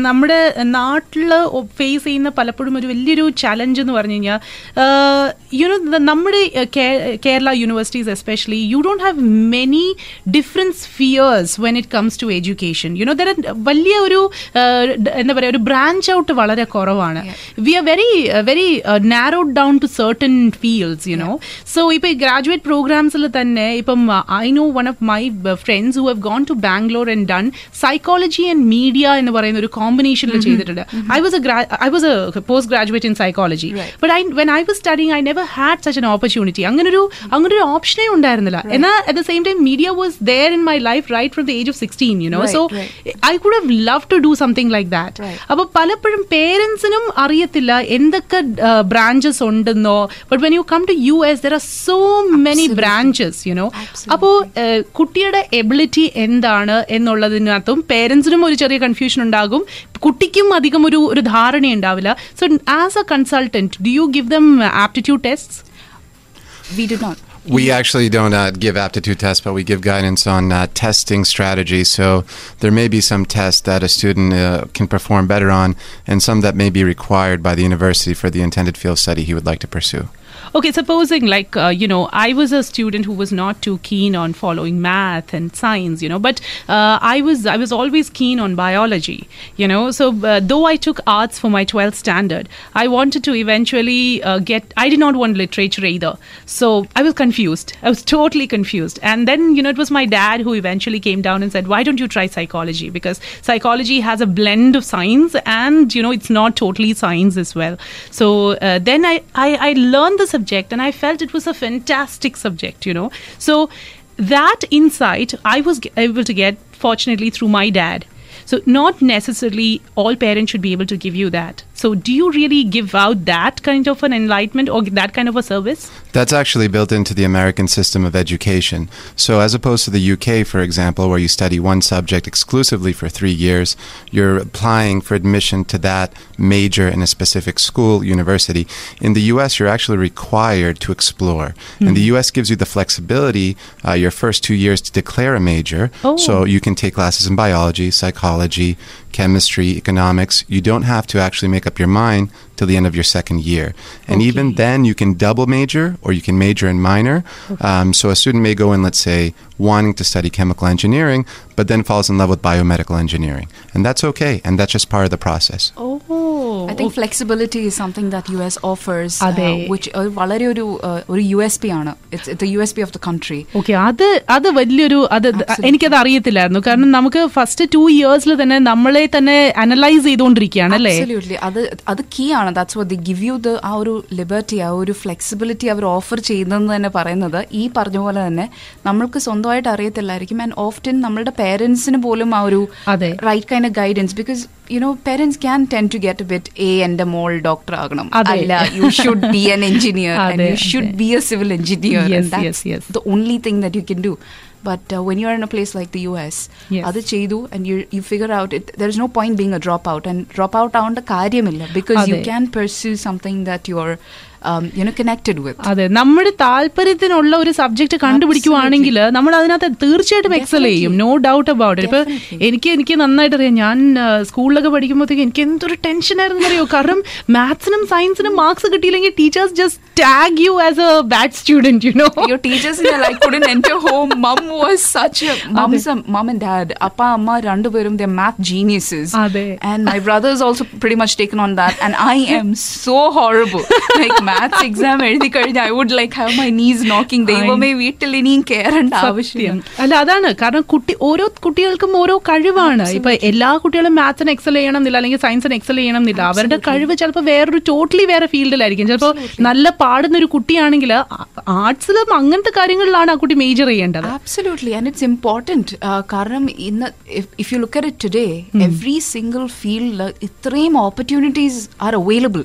നമ്മുടെ നാട്ടിൽ ഫേസ് ചെയ്യുന്ന പലപ്പോഴും ഒരു വലിയൊരു ചലഞ്ച് എന്ന് പറഞ്ഞു കഴിഞ്ഞാൽ യുനോ നമ്മുടെ ആ, കേ- Kerala universities especially you don't have many difference fears when it comes to education you know there വലിയ ഒരു എന്താ പറയുക ഒരു ബ്രാഞ്ച് ഔട്ട് വളരെ കുറവാണ്. We are very very narrowed down to certain fields you know so ഇപ്പൊ ഈ graduate പ്രോഗ്രാംസിൽ തന്നെ ഇപ്പം I know one of my friends who have gone to Bangalore and done psychology and media എന്ന് പറയുന്ന ഒരു കോമ്പിനേഷനിൽ ചെയ്തിട്ടുണ്ട്. I was I was a post graduate in psychology Right. But I when I was studying I never had such an opportunity അങ്ങനെ ഒരു അങ്ങനെ ഒരു ഓപ്ഷനേ ഉണ്ടായിരുന്നില്ല. എന്നാൽ at the same time media was there in my life right from the age of sixteen you know Right, so right. I could have love to do something like that Right. അപ്പോൾ പലപ്പോഴും പേരൻസിനും അറിയത്തില്ല എന്തൊക്കെ branches ഉണ്ടെന്നോ. But when you come to U S there are so many. Branches you know. അപ്പോൾ കുട്ടിയുടെ ability എന്താണ് എന്നുള്ളതിനകത്തും പേരൻസിനും ഒരു ചെറിയ കൺഫ്യൂഷൻ ഉണ്ടാകും. കുട്ടിക്കും അധികം ഒരു ഒരു ധാരണ ഉണ്ടാവില്ല. So as a consultant do you give them aptitude test we do not. We actually don't uh, give aptitude tests, but we give guidance on uh, testing strategies. So there may be some tests that a student uh, can perform better on, and some that may be required by the university for the intended field study he would like to pursue. Okay, supposing like uh, you know, I was a student who was not too keen on following math and science, you know, but uh, I was I was always keen on biology, you know. So uh, though I took arts for my 12th standard, I wanted to eventually uh, get. I did not want literature either, so I was confused. I was totally confused. And then you know, it was my dad who eventually came down and said, "Why don't you try psychology? Because psychology has a blend of science, and you know, it's not totally science as well." So uh, then I, I I learned the subject and I felt it was a fantastic subject, you know. So that insight I was able to get, fortunately, through my dad. So, not necessarily all parents should be able to give you that. So, do you really give out that kind of an enlightenment or that kind of a service? That's actually built into the American system of education. So, as opposed to the UK, for example, where you study one subject exclusively for three years, you're applying for admission to that major in a specific school, university. In the US, you're actually required to explore. And the US gives you the flexibility uh, your first two years to declare a major. Oh. So, you can take classes in biology, psychology, chemistry, economics. You don't have to actually make up your mind till the end of your second year. And even then, you can double major or you can major in minor. Um, so a student may go in, let's say, wanting to study chemical engineering, but then falls in love with biomedical engineering. And that's okay. And that's just part of the process. Oh, I think flexibility is something that US offers, uh, അതെ. which uh, വളരെ ഒരു ഒരു U S P ആണ്. It's U S P of the country okay അത് അത് വലിയൊരു അത് എനിക്കത് അറിയത്തില്ലായിരുന്നു. കാരണം നമുക്ക് ഫസ്റ്റ് ടു ഇയേഴ്സിൽ തന്നെ നമ്മളെ തന്നെ അനലൈസ് ചെയ്തുകൊണ്ടിരിക്കുകയാണ് അല്ലേ? അത് അത് കീ ആണ്. That's what the give you the ആ ഒരു ലിബർട്ടി ആ ഒരു ഫ്ലെക്സിബിലിറ്റി അവർ ഓഫർ ചെയ്യുന്നതെന്ന് തന്നെ പറയുന്നത്. ഈ പറഞ്ഞ പോലെ തന്നെ നമ്മൾക്ക് സ്വന്തമായിട്ട് അറിയത്തില്ലായിരിക്കും. ആൻഡ് ഓഫ്റ്റൻ നമ്മളുടെ പേരൻസിന് പോലും ആ ഒരു. Right kind guidance because You know parents can tend to get bit a എന്റെ മോൾ ഡോക്ടർ ആകണം അതെ. അല്ല you should be an [LAUGHS] engineer അതെ, യു ഷുഡ് അതെ. Be a civil engineer Yes, yes, yes. the only thing that you can do. But uh, when you're in a place like the US, Yes. അത് ചെയ്തു and you you figure out it. There is no point being a dropout and dropout ആവേണ്ട കാര്യമില്ല because you അതെ. can pursue something that you're um, you know അതെ നമ്മുടെ താല്പര്യത്തിനുള്ള ഒരു subject കണ്ടുപിടിക്കുവാണെങ്കിൽ നമ്മൾ അതിനകത്ത് തീർച്ചയായിട്ടും എക്സൽ ചെയ്യും. നോ ഡൗട്ട് അബൌട്ട് ഇപ്പൊ എനിക്ക് എനിക്ക് നന്നായിട്ട് അറിയാം ഞാൻ സ്കൂളിലൊക്കെ പഠിക്കുമ്പോഴത്തേക്ക് എനിക്ക് എന്തൊരു ടെൻഷൻ ആയിരുന്നു അറിയോ കാരണം മാത്സിനും സയൻസിനും മാർക്സ് കിട്ടിയില്ലെങ്കിൽ teachers just tag you as a bad student, you know. Your teachers in your life couldn't enter home. Mom was such a mom's a mom and dad. Appa amma rendu രണ്ടുപേരും they're math geniuses. Ade. And my brother is also pretty much taken on that. And I am so horrible. like maths exam I would like have my knees knocking. ദൈവമേ വീട്ടിൽ ഇനിയും കയറേണ്ട karan ആവശ്യം അല്ല അതാണ് കാരണം കുട്ടി ഓരോ കുട്ടികൾക്കും ഓരോ കഴിവാണ് ഇപ്പൊ എല്ലാ കുട്ടികളും മാത്സിന് എക്സൽ ചെയ്യണം എന്നില്ല അല്ലെങ്കിൽ സയൻസിന് എക്സൽ ചെയ്യണം എന്നില്ല അവരുടെ കഴിവ് ചിലപ്പോൾ വേറൊരു ടോട്ടലി വേറെ ഫീൽഡിലായിരിക്കും ചിലപ്പോൾ നല്ല പാടുന്ന ഒരു കുട്ടിയാണെങ്കിൽ ആർട്സിലും അങ്ങനത്തെ കാര്യങ്ങളിലാണ് ആ കുട്ടി മേജർ ചെയ്യേണ്ടത്. ആബ്സലൂട്ട്ലി ആൻഡ് ഇറ്റ്സ് ഇമ്പോർട്ടന്റ് കാരണം ഇന്ന് if you look at today every single ഫീൽഡിൽ ഇത്രയും opportunities are available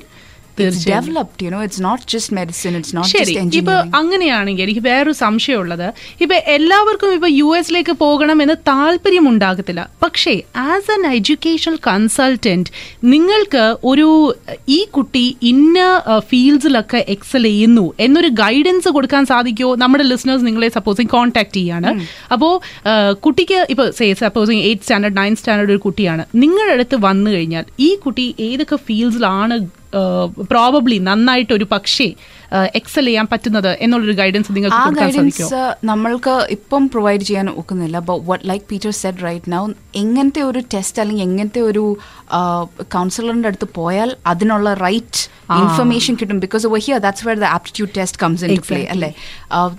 Developed, you know. It's not just medicine. It's not ശരി ഇപ്പൊ. അങ്ങനെയാണെങ്കിൽ എനിക്ക് വേറൊരു സംശയമുള്ളത് ഇപ്പൊ എല്ലാവർക്കും ഇപ്പൊ യു എസിലേക്ക് പോകണം എന്ന് താല്പര്യം ഉണ്ടാകത്തില്ല പക്ഷേ ആസ് എൻ എഡ്യൂക്കേഷണൽ കൺസൾട്ടന്റ് നിങ്ങൾക്ക് ഒരു ഈ കുട്ടി ഇന്ന ഫീൽഡ്സിലൊക്കെ എക്സൽ ചെയ്യുന്നു എന്നൊരു ഗൈഡൻസ് കൊടുക്കാൻ സാധിക്കുമോ നമ്മുടെ ലിസണേഴ്സ് നിങ്ങളെ സപ്പോസിങ് കോൺടാക്ട് ചെയ്യാണ് അപ്പോൾ കുട്ടിക്ക് ഇപ്പൊ supposing eight standard nine standard ഒരു കുട്ടിയാണ് നിങ്ങളുടെ അടുത്ത് വന്നു കഴിഞ്ഞാൽ ഈ കുട്ടി ഏതൊക്കെ ഫീൽഡ്സിലാണ് പ്രോബബ്ലി നന്നായിട്ട് ഒരു പക്ഷേ എക്സൽ ചെയ്യാൻ പറ്റുന്നത് എന്നുള്ളൊരു ഗൈഡൻസ് നിങ്ങൾക്ക് ആ ഗൈഡൻസ് നമ്മൾക്ക് ഇപ്പം പ്രൊവൈഡ് ചെയ്യാൻ ഒക്കുന്നില്ല. What like Peter said right now എങ്ങനത്തെ ഒരു ടെസ്റ്റ് അല്ലെങ്കിൽ എങ്ങനത്തെ ഒരു കൗൺസിലറിന്റെ അടുത്ത് പോയാൽ അതിനുള്ള റൈറ്റ് ഇൻഫർമേഷൻ കിട്ടും. Because over here that's where the aptitude test comes in to play. അല്ലേ?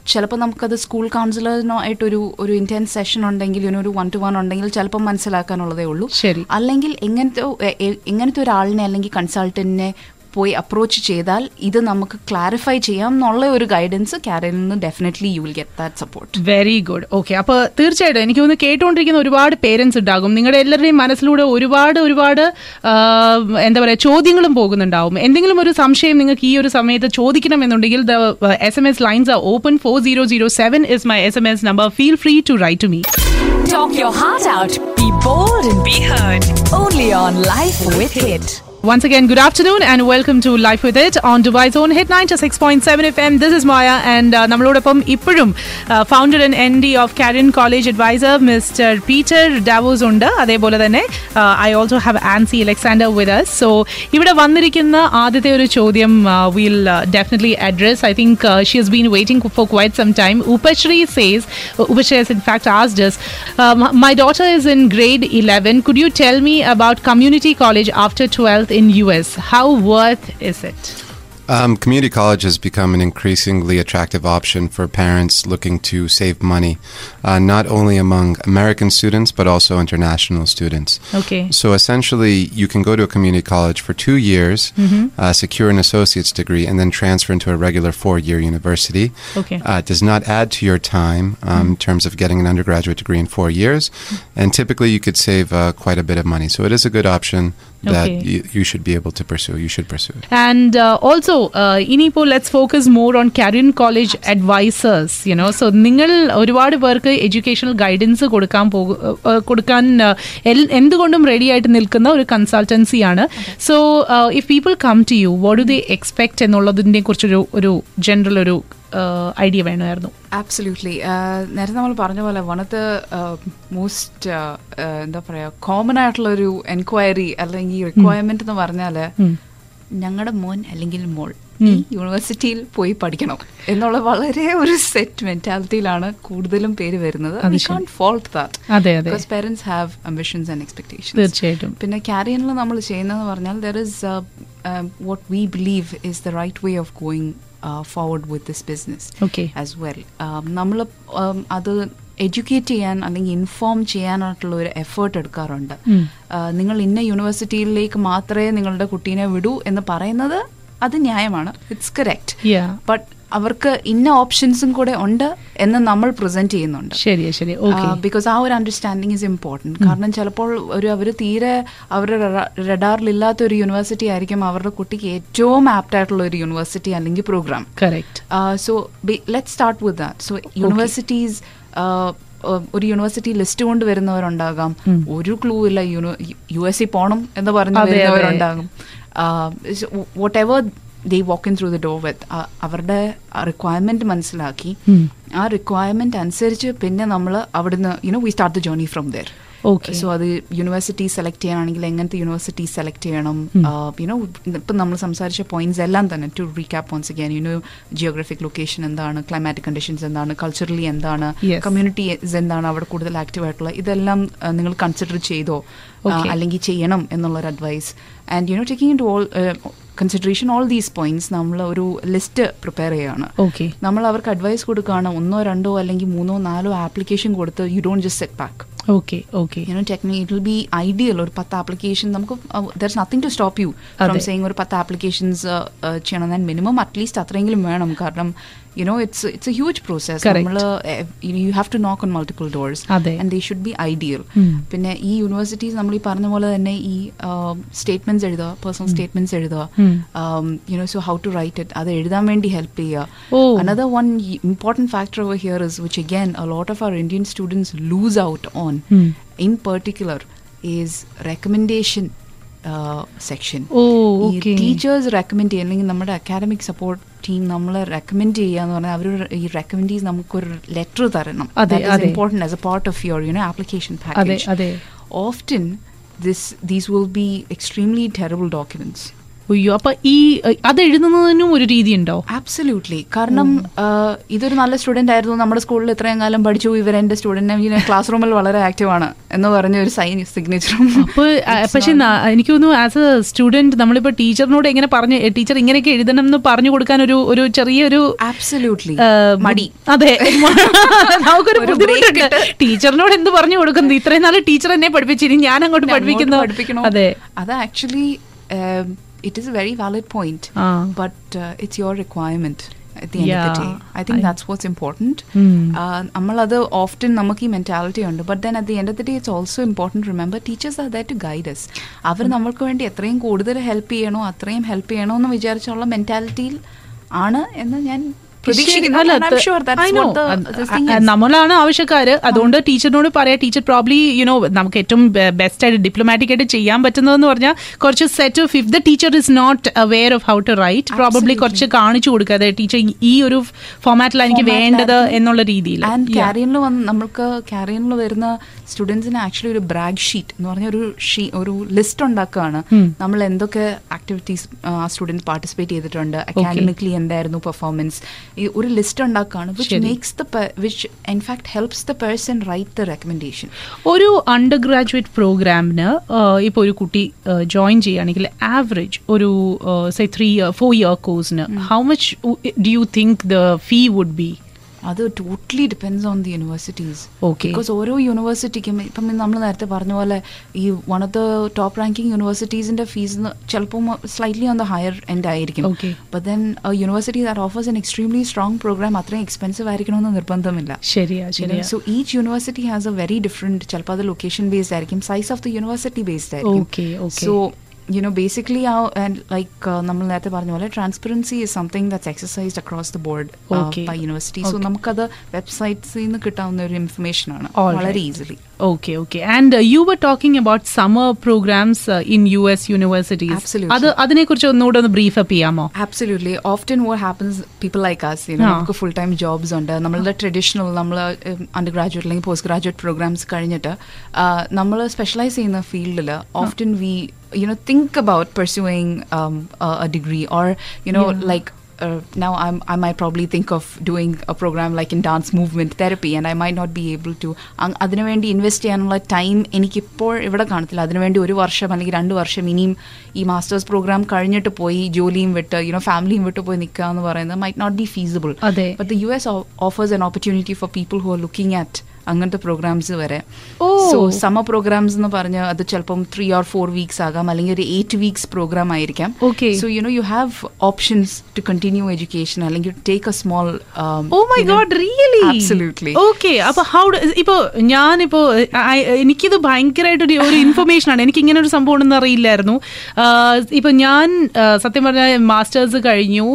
ചിലപ്പോൾ നമുക്കത് സ്കൂൾ കൗൺസിലറിനോ ആയിട്ട് ഒരു ഒരു ഇന്റൻസ് സെഷൻ ഉണ്ടെങ്കിൽ ഒരു വൺ ടു വൺ ഉണ്ടെങ്കിൽ ചിലപ്പോൾ മനസ്സിലാക്കാനുള്ളതേ ഉള്ളൂ. ശരി. അല്ലെങ്കിൽ എങ്ങനത്തെ എങ്ങനത്തെ ഒരാളിനെ അല്ലെങ്കിൽ കൺസൾട്ടന്റിനെ പോയി അപ്രോച്ച് ചെയ്താൽ ഇത് നമുക്ക് ക്ലാരിഫൈ ചെയ്യാം എന്നുള്ള ഒരു ഗൈഡൻസ് കാരനിൽ നിന്ന് definitely you will get that support very good okay അപ്പോൾ തീർച്ചയായിട്ടും എനിക്ക് തോന്നുന്നു കേട്ടുകൊണ്ടിരിക്കുന്ന ഒരുപാട് പേരൻസ് ഉണ്ടാകും. നിങ്ങളുടെ എല്ലാവരുടെയും മനസ്സിലൂടെ ഒരുപാട് ഒരുപാട് എന്താ പറയുക ചോദ്യങ്ങളും പോകുന്നുണ്ടാവും. എന്തെങ്കിലും ഒരു സംശയം നിങ്ങൾക്ക് ഈ ഒരു സമയത്ത് ചോദിക്കണമെന്നുണ്ടെങ്കിൽ the S M S lines are open for zero zero seven is my S M S number feel free to write to me Talk your heart out. Be bold and be heard. Only on Life with Hit. Once again, good afternoon and welcome to Life with It on Dubai's own hit 96.7 FM. This is Maya and uh, നമ്മളോടൊപ്പം ഇപ്പോഴും founder and N D of കാരിയൻ college advisor mister Peter Davos ഉണ്ട് അതേപോലെ തന്നെ I also have Ancy Alexander with us so ഇവിടെ വന്നിരിക്കുന്ന ആദ്യത്തെ ഒരു ചോദ്യം will definitely address I think she has been waiting for quite some time Upashree says Upashree has in fact asked us um, my daughter is in grade 11 could you tell me about community college after 12th in us how worth is it Um, community college has become an increasingly attractive option for parents looking to save money, uh, not only among American students but also international students. Okay. So essentially, you can go to a community college for two years, uh, secure an associate's degree, and then transfer into a regular four-year university. Okay. Uh, it does not add to your time um, in terms of getting an undergraduate degree in four years, and typically you could save uh, quite a bit of money. So it is a good option that Okay. you, you should be able to pursue. You should pursue it. And also ഇനിയിപ്പോൾ let's focus more on career college advisors you know so നിങ്ങൾ ഒരുപാട് പേർക്ക് educational guidance കൊടുക്കാൻ പോകു uh, കൊടുക്കാൻ uh, എന്തുകൊണ്ടും ready ആയിട്ട് നിൽക്കുന്ന ഒരു കൺസൾട്ടൻസിയാണ് so if people come to you what do they expect എന്നുള്ളതിനെ കുറിച്ചൊരു ഒരു ജനറൽ ഒരു ഐഡിയ വേണമായിരുന്നു. ആബ്സല്യൂട്ട്ലി നേരത്തെ നമ്മൾ പറഞ്ഞ പോലെ വൺ ഓഫ് ദ മോസ്റ്റ് എന്താ പറയുക കോമൺ ആയിട്ടുള്ള ഒരു എൻക്വയറി അല്ലെങ്കിൽ റിക്വയർമെന്റ് എന്ന് പറഞ്ഞാൽ ഞങ്ങളുടെ മോൻ അല്ലെങ്കിൽ മോൾ ഈ യൂണിവേഴ്സിറ്റിയിൽ പോയി പഠിക്കണം എന്നുള്ള വളരെ ഒരു സെറ്റ് മെന്റാലിറ്റിയിലാണ് കൂടുതലും പേര് വരുന്നത്. Fault that parents have ambitions and expectation തീർച്ചയായിട്ടും. പിന്നെ ക്യാരിയനിൽ നമ്മൾ ചെയ്യുന്നതെന്ന് പറഞ്ഞാൽ there is what we believe is the right way of going forward with this business Okay. As well നമ്മൾ അത് എഡ്യൂക്കേറ്റ് ചെയ്യാൻ അല്ലെങ്കിൽ ഇൻഫോം ചെയ്യാനായിട്ടുള്ള ഒരു എഫേർട്ട് എടുക്കാറുണ്ട്. നിങ്ങൾ ഇന്ന യൂണിവേഴ്സിറ്റിയിലേക്ക് മാത്രമേ നിങ്ങളുടെ കുട്ടീനെ വിടൂ എന്ന് പറയുന്നത് അത് ന്യായമാണ്. It's correct Yeah. ബട്ട് അവർക്ക് ഇന്ന ഓപ്ഷൻസും കൂടെ ഉണ്ട് എന്ന് നമ്മൾ പ്രസന്റ് ചെയ്യുന്നുണ്ട്. ശരി ശരി ബിക്കോസ് ആ ഒരു അണ്ടർസ്റ്റാൻഡിങ് ഇസ് ഇമ്പോർട്ടന്റ് കാരണം ചിലപ്പോൾ ഒരു അവർ തീരെ അവരുടെ റഡാറിലില്ലാത്ത ഒരു യൂണിവേഴ്സിറ്റി ആയിരിക്കും അവരുടെ കുട്ടിക്ക് ഏറ്റവും ആപ്റ്റ് ആയിട്ടുള്ള ഒരു യൂണിവേഴ്സിറ്റി അല്ലെങ്കിൽ program correct so let start with that so universities ഒരു യൂണിവേഴ്സിറ്റി ലിസ്റ്റ് കൊണ്ട് വരുന്നവരുണ്ടാകാം. ഒരു ക്ലൂ ഇല്ല യു എസ് സി പോണം എന്ന് പറഞ്ഞു. വരുന്നവരുണ്ടാകും. Whatever they walk in through the door with അവരുടെ റിക്വയർമെന്റ് മനസ്സിലാക്കി. ആ റിക്വയർമെന്റ് അനുസരിച്ച് പിന്നെ നമ്മൾ അവിടുന്ന് you know we start the journey from there okay so അത് യൂണിവേഴ്സിറ്റി സെലക്ട് ചെയ്യണമെങ്കിൽ എങ്ങനത്തെ യൂണിവേഴ്സിറ്റി സെലക്ട് ചെയ്യണം? യുനോ ഇപ്പം നമ്മൾ സംസാരിച്ച പോയിന്റ്സ് എല്ലാം തന്നെ to recap once again you know geographic location എന്താണ് ക്ലൈമാറ്റിക് കണ്ടീഷൻസ് എന്താണ് കൾച്ചറലി എന്താണ്. കമ്മ്യൂണിറ്റീസ് എന്താണ് അവിടെ കൂടുതൽ ആക്റ്റീവ് ആയിട്ടുള്ള ഇതെല്ലാം നിങ്ങൾ കൺസിഡർ ചെയ്തോ. അല്ലെങ്കിൽ ചെയ്യണം എന്നുള്ളൊരു advice and you know taking in to all consideration all these points നമ്മൾ ഒരു ലിസ്റ്റ് പ്രിപ്പയർ ചെയ്യുകയാണ് ഓക്കെ നമ്മൾ അവർക്ക് അഡ്വൈസ് കൊടുക്കുകയാണ് ഒന്നോ രണ്ടോ അല്ലെങ്കിൽ മൂന്നോ നാലോ ആപ്ലിക്കേഷൻ കൊടുത്ത് you don't just set back okay okay you know technic it will be ideal ഒരു പത്ത് ആപ്ലിക്കേഷൻ നമുക്ക് there is nothing to stop you from. Saying ഒരു പത്ത് ആപ്ലിക്കേഷൻസ് ചെയ്യണം. ദാൻ മിനിമം അറ്റ്ലീസ്റ്റ് അത്രയെങ്കിലും വേണം. കാരണം you know it's it's a huge process Correct. നമ്മൾ you have to knock on multiple doors അതെ. And they should be ideal ഉം. പിന്നെ ഈ യൂണിവേഴ്സിറ്റീസ് നമ്മൾ ഈ പറഞ്ഞ പോലെ തന്നെ ഈ സ്റ്റേറ്റ്മെന്റ്സ് എഴുതുക പേഴ്സണൽ സ്റ്റേറ്റ്മെന്റ്സ് എഴുതുക ഉം. You know so how to write it അത് എഴുതാൻ വേണ്ടി ഹെൽപ്പ് Oh. ചെയ്യുക Another one y- important factor over here is, which again a lot of our Indian students lose out on, Hmm. in particular, is recommendation uh, section. ഓ ഈ okay teachers recommend ചെയ്യുക അല്ലെങ്കിൽ നമ്മുടെ academic support team നമ്മളെ recommend ചെയ്യുക എന്ന് പറഞ്ഞാൽ അവർ ഈ റെക്കമെൻഡീസ് നമുക്കൊരു ലെറ്റർ തരണം. Important. Important as a part of your you know application often package അതെ this this these will be extremely terrible documents അയ്യോ അപ്പൊ ഈ അത് എഴുതുന്നതിനും ഒരു രീതി ഉണ്ടോ? ആബ്സല്യൂട്ട്ലി കാരണം ഇതൊരു നല്ല സ്റ്റുഡന്റ് ആയിരുന്നു. നമ്മുടെ സ്കൂളിൽ ഇത്രയും കാലം പഠിച്ചു. ഇവർ എന്റെ സ്റ്റുഡന്റ് ക്ലാസ് റൂമിൽ വളരെ ആക്റ്റീവ് ആണ് എന്ന് പറഞ്ഞ ഒരു സൈൻ സിഗ്നേച്ചറും അപ്പോൾ പക്ഷെ എനിക്ക് തോന്നുന്നു ആസ് എ സ്റ്റുഡന്റ് നമ്മളിപ്പോ ടീച്ചറിനോട് എങ്ങനെ പറഞ്ഞു ടീച്ചർ ഇങ്ങനെയൊക്കെ എഴുതണം എന്ന് പറഞ്ഞു കൊടുക്കാൻ ഒരു ഒരു ചെറിയൊരു ആബ്സല്യൂട്ട്ലി മടി. അതെ. [LAUGHS] നമുക്കൊരു ബുദ്ധിമുട്ടുണ്ട്. ടീച്ചറിനോട് എന്ത് പറഞ്ഞു കൊടുക്കുന്നത്? ഇത്രയും നാൾ ടീച്ചർ എന്നെ പഠിപ്പിച്ചിനി ഞാൻ അങ്ങോട്ട് പഠിപ്പിക്കുന്നു? പഠിപ്പിക്കണോ? അതെ. അത് actually it is a very valid point ആ. But it's your requirement at the end of the Yeah. day. I think I- that's what's important. Hmm. Uh, നമ്മളത് ഓഫ്റ്റൻ നമുക്ക് ഈ മെന്റാലിറ്റി ഉണ്ട് but then at the end of the day it's also important remember teachers are that to guide us അവർ നമ്മൾക്ക് വേണ്ടി എത്രയും കൂടുതൽ help ചെയ്യണോ അത്രയും ഹെൽപ്പ് ചെയ്യണോ എന്ന് വിചാരിച്ചുള്ള മെന്റാലിറ്റിയിൽ ആണ് എന്ന് ഞാൻ നമ്മളാണ് ആവശ്യക്കാര്. അതുകൊണ്ട് ടീച്ചറിനോട് പറയാം ടീച്ചർ പ്രോബ്ലി യുനോ നമുക്ക് ഏറ്റവും ബെസ്റ്റ് ആയിട്ട് ഡിപ്ലോമാറ്റിക് ആയിട്ട് ചെയ്യാൻ പറ്റുന്നതെന്ന് പറഞ്ഞാൽ കുറച്ച് set of if the teacher is not aware of how to write probably. കുറച്ച് കാണിച്ചു കൊടുക്കാതെ ടീച്ചർ ഈ ഒരു ഫോമാറ്റിലാണ് എനിക്ക് വേണ്ടത് എന്നുള്ള രീതിയിൽ വന്ന് നമുക്ക് ക്യാരിയനിൽ വരുന്ന സ്റ്റുഡൻസിന് ആക്ച്വലി ഒരു ബ്രാഗ് ഷീറ്റ് എന്ന് പറഞ്ഞ ഒരു ഷീ ഒരു ലിസ്റ്റ് ഉണ്ടാക്കുകയാണ്. നമ്മൾ എന്തൊക്കെ ആക്ടിവിറ്റീസ് ആ സ്റ്റുഡൻസ് പാർട്ടിസിപ്പേറ്റ് ചെയ്തിട്ടുണ്ട്. അക്കാഡമിക്കലി എന്തായിരുന്നു പെർഫോമൻസ് ഈ ഒരു ലിസ്റ്റ് ഉണ്ടാക്കുകയാണ് which. Makes the which in fact helps the person write the recommendation ഒരു അണ്ടർ ഗ്രാജുവേറ്റ് പ്രോഗ്രാമിന് ഇപ്പോൾ ഒരു കുട്ടി ജോയിൻ ചെയ്യുകയാണെങ്കിൽ ആവറേജ് ഒരു say three year four year കോഴ്സിന് how much do you think the fee would be അത് totally depends on the universities okay because ഓരോ യൂണിവേഴ്സിറ്റിക്കും ഇപ്പം നമ്മൾ നേരത്തെ പറഞ്ഞ പോലെ ഈ one of the top ranking യൂണിവേഴ്സിറ്റീസിന്റെ fees ചിലപ്പോൾ slightly on the higher end ആയിരിക്കും. Okay but then university that offers an extremely strong program അത്രയും എക്സ്പെൻസീവ് ആയിരിക്കണമെന്ന് നിർബന്ധമില്ല. ശരിയാ ശരിയാ. So each university has a very different ചിലപ്പോൾ അത് ലൊക്കേഷൻ ബേസ്ഡ് ആയിരിക്കും size of the university based ആയിരിക്കും. Okay, okay. So you know basically ആ ലൈക്ക് like uh, നമ്മൾ നേരത്തെ പറഞ്ഞ പോലെ transparency is something that's exercised across the board. By university so. നമുക്കത് വെബ്സൈറ്റ്സിൽ നിന്ന് കിട്ടാവുന്ന ഒരു ഇൻഫർമേഷൻ ആണ്. വളരെ easily okay okay and you were talking about summer programs in U S universities അത് അതിനെക്കുറിച്ച് ഒന്നുകൂടെ ഒന്ന് ബ്രീഫ് അപ്പ് ചെയ്യാമോ? Absolutely often what happens people like as you know ആ. നമുക്ക് ഫുൾ ടൈം ജോബ്സ് ഉണ്ട്. നമ്മളുടെ ട്രഡീഷണൽ നമ്മൾ അണ്ടർ ഗ്രാജുവേറ്റ് അല്ലെങ്കിൽ പോസ്റ്റ് ഗ്രാജുവേറ്റ് പ്രോഗ്രാംസ് കഴിഞ്ഞിട്ട് നമ്മൾ സ്പെഷ്യലൈസ് ചെയ്യുന്ന ഫീൽഡിൽ often we you know think about pursuing a degree or you know Yeah. Like uh, now I'm, I might probably think of doing a program like in dance movement therapy and I might not be able to അതിനുവേണ്ടി invest ചെയ്യാനുള്ള time എനിക്കിപ്പോൾ ഇവിടെ കാണത്തില്ല അതിനുവേണ്ടി ഒരു വർഷം അല്ലെങ്കിൽ രണ്ട് വർഷം ഇനിയും ഈ മാസ്റ്റേഴ്സ് പ്രോഗ്രാം കഴിഞ്ഞിട്ട് പോയി ജോലിയും വിട്ട് യുനോ ഫാമിലിയും വിട്ട് പോയി നിൽക്കുക എന്ന് പറയുന്നത് might not be feasible. But the U S offers an opportunity for people who are looking at അങ്ങനത്തെ പ്രോഗ്രാംസ് വരെ. ഓ. സോ സമ്മർ പ്രോഗ്രാംസ് എന്ന് പറഞ്ഞ് അത് ചിലപ്പം ത്രീ ഓർ ഫോർ വീക്സ് ആകാം അല്ലെങ്കിൽ ഒരു എയ്റ്റ് വീക്സ് പ്രോഗ്രാം ആയിരിക്കാം. So you know you have options to continue education അല്ലെങ്കിൽ take a small oh my god really absolutely okay അപ്പൊ ഹൗ ഇപ്പൊ ഞാനിപ്പോ എനിക്കിത് ഭയങ്കരമായിട്ട് ഒരു ഇൻഫർമേഷൻ ആണ്. എനിക്ക് ഇങ്ങനെ ഒരു സംഭവം ഉണ്ടെന്ന് അറിയില്ലായിരുന്നു. ഇപ്പൊ ഞാൻ സത്യം പറഞ്ഞാൽ മാസ്റ്റേഴ്സ് കഴിഞ്ഞു.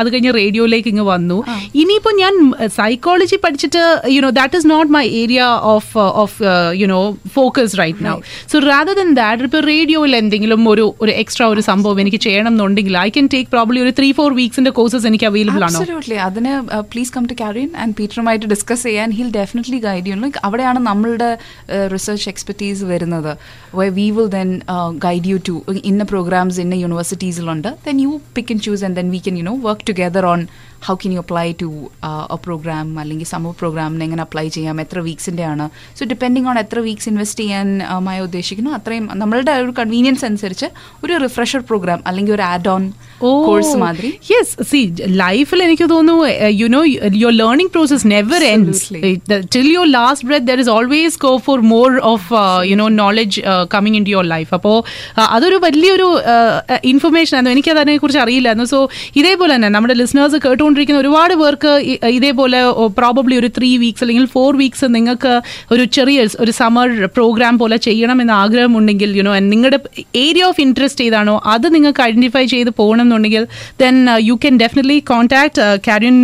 അത് കഴിഞ്ഞ് റേഡിയോയിലേക്ക് ഇങ്ങ് വന്നു. ഇനിയിപ്പോ ഞാൻ സൈക്കോളജി പഠിച്ചിട്ട് you know that is not my area of of you know focus right now so rather than that ഇപ്പോൾ റേഡിയോയിൽ എന്തെങ്കിലും ഒരു ഒരു എക്സ്ട്രാ ഒരു സംഭവം എനിക്ക് ചെയ്യണം എന്നുണ്ടെങ്കിൽ ഐ കൻ ടേക്ക് പ്രോബ്ലി ഒരു ത്രീ ഫോർ വീക്സിന്റെ കോഴ്സസ് എനിക്ക് അവൈലബിൾ ആണോ? അതിന് please come to Carian and പീറ്ററുമായിട്ട് discuss ചെയ്യാൻ ഹിൽ ഡെഫിനറ്റ്ലി ഗൈഡ് ലൈക്ക് അവിടെയാണ് നമ്മളുടെ റിസർച്ച് എക്സ്പെർട്ടീസ് വരുന്നത്. We will then guide you to ഇന്ന പ്രോഗ്രാംസ് ഇന്ന യൂണിവേഴ്സിറ്റീസിലുണ്ട് then you pick and choose and then we can you know work together on how can you apply to a program അല്ലെങ്കിൽ summer പ്രോഗ്രാമിന് എങ്ങനെ apply ചെയ്യാം? എത്ര വീക്സിന്റെ ആണ്? സോ ഡിപ്പെൻഡിങ് ഓൺ എത്ര വീക്സ് ഇൻവെസ്റ്റ് ചെയ്യാൻ മായ ഉദ്ദേശിക്കുന്നു അത്രയും നമ്മളുടെ ഒരു കൺവീനിയൻസ് അനുസരിച്ച് ഒരു റിഫ്രഷർ പ്രോഗ്രാം അല്ലെങ്കിൽ ഒരു ആഡ് ഓൺ കോഴ്സ് മാതിരി. യെസ് സി ലൈഫിൽ എനിക്ക് തോന്നുന്നു you know your learning process never ends. Till your last breath there is always go for more of you know knowledge coming in to your life അപ്പോൾ അതൊരു വലിയൊരു information ആയിരുന്നു. എനിക്കതിനെ കുറിച്ച് അറിയില്ലായിരുന്നു. സോ ഇതേപോലെ തന്നെ നമ്മുടെ ലിസണേഴ്സ് കേട്ടുകൊണ്ടിരിക്കുന്ന ഒരുപാട് പേർക്ക് ഇതേപോലെ പ്രോബബ്ലി ഒരു ത്രീ വീക്സ് അല്ലെങ്കിൽ ഫോർ വീക്സ് നിങ്ങൾക്ക് ഒരു ചെറിയ ഒരു സമ്മർ പ്രോഗ്രാം പോലെ ചെയ്യണമെന്ന് ആഗ്രഹമുണ്ടെങ്കിൽ യുനോ നിങ്ങളുടെ ഏരിയ ഓഫ് ഇൻട്രസ്റ്റ് ഏതാണോ അത് നിങ്ങൾക്ക് ഐഡന്റിഫൈ ചെയ്ത് പോകണം എന്നുണ്ടെങ്കിൽ then you can definitely contact Carian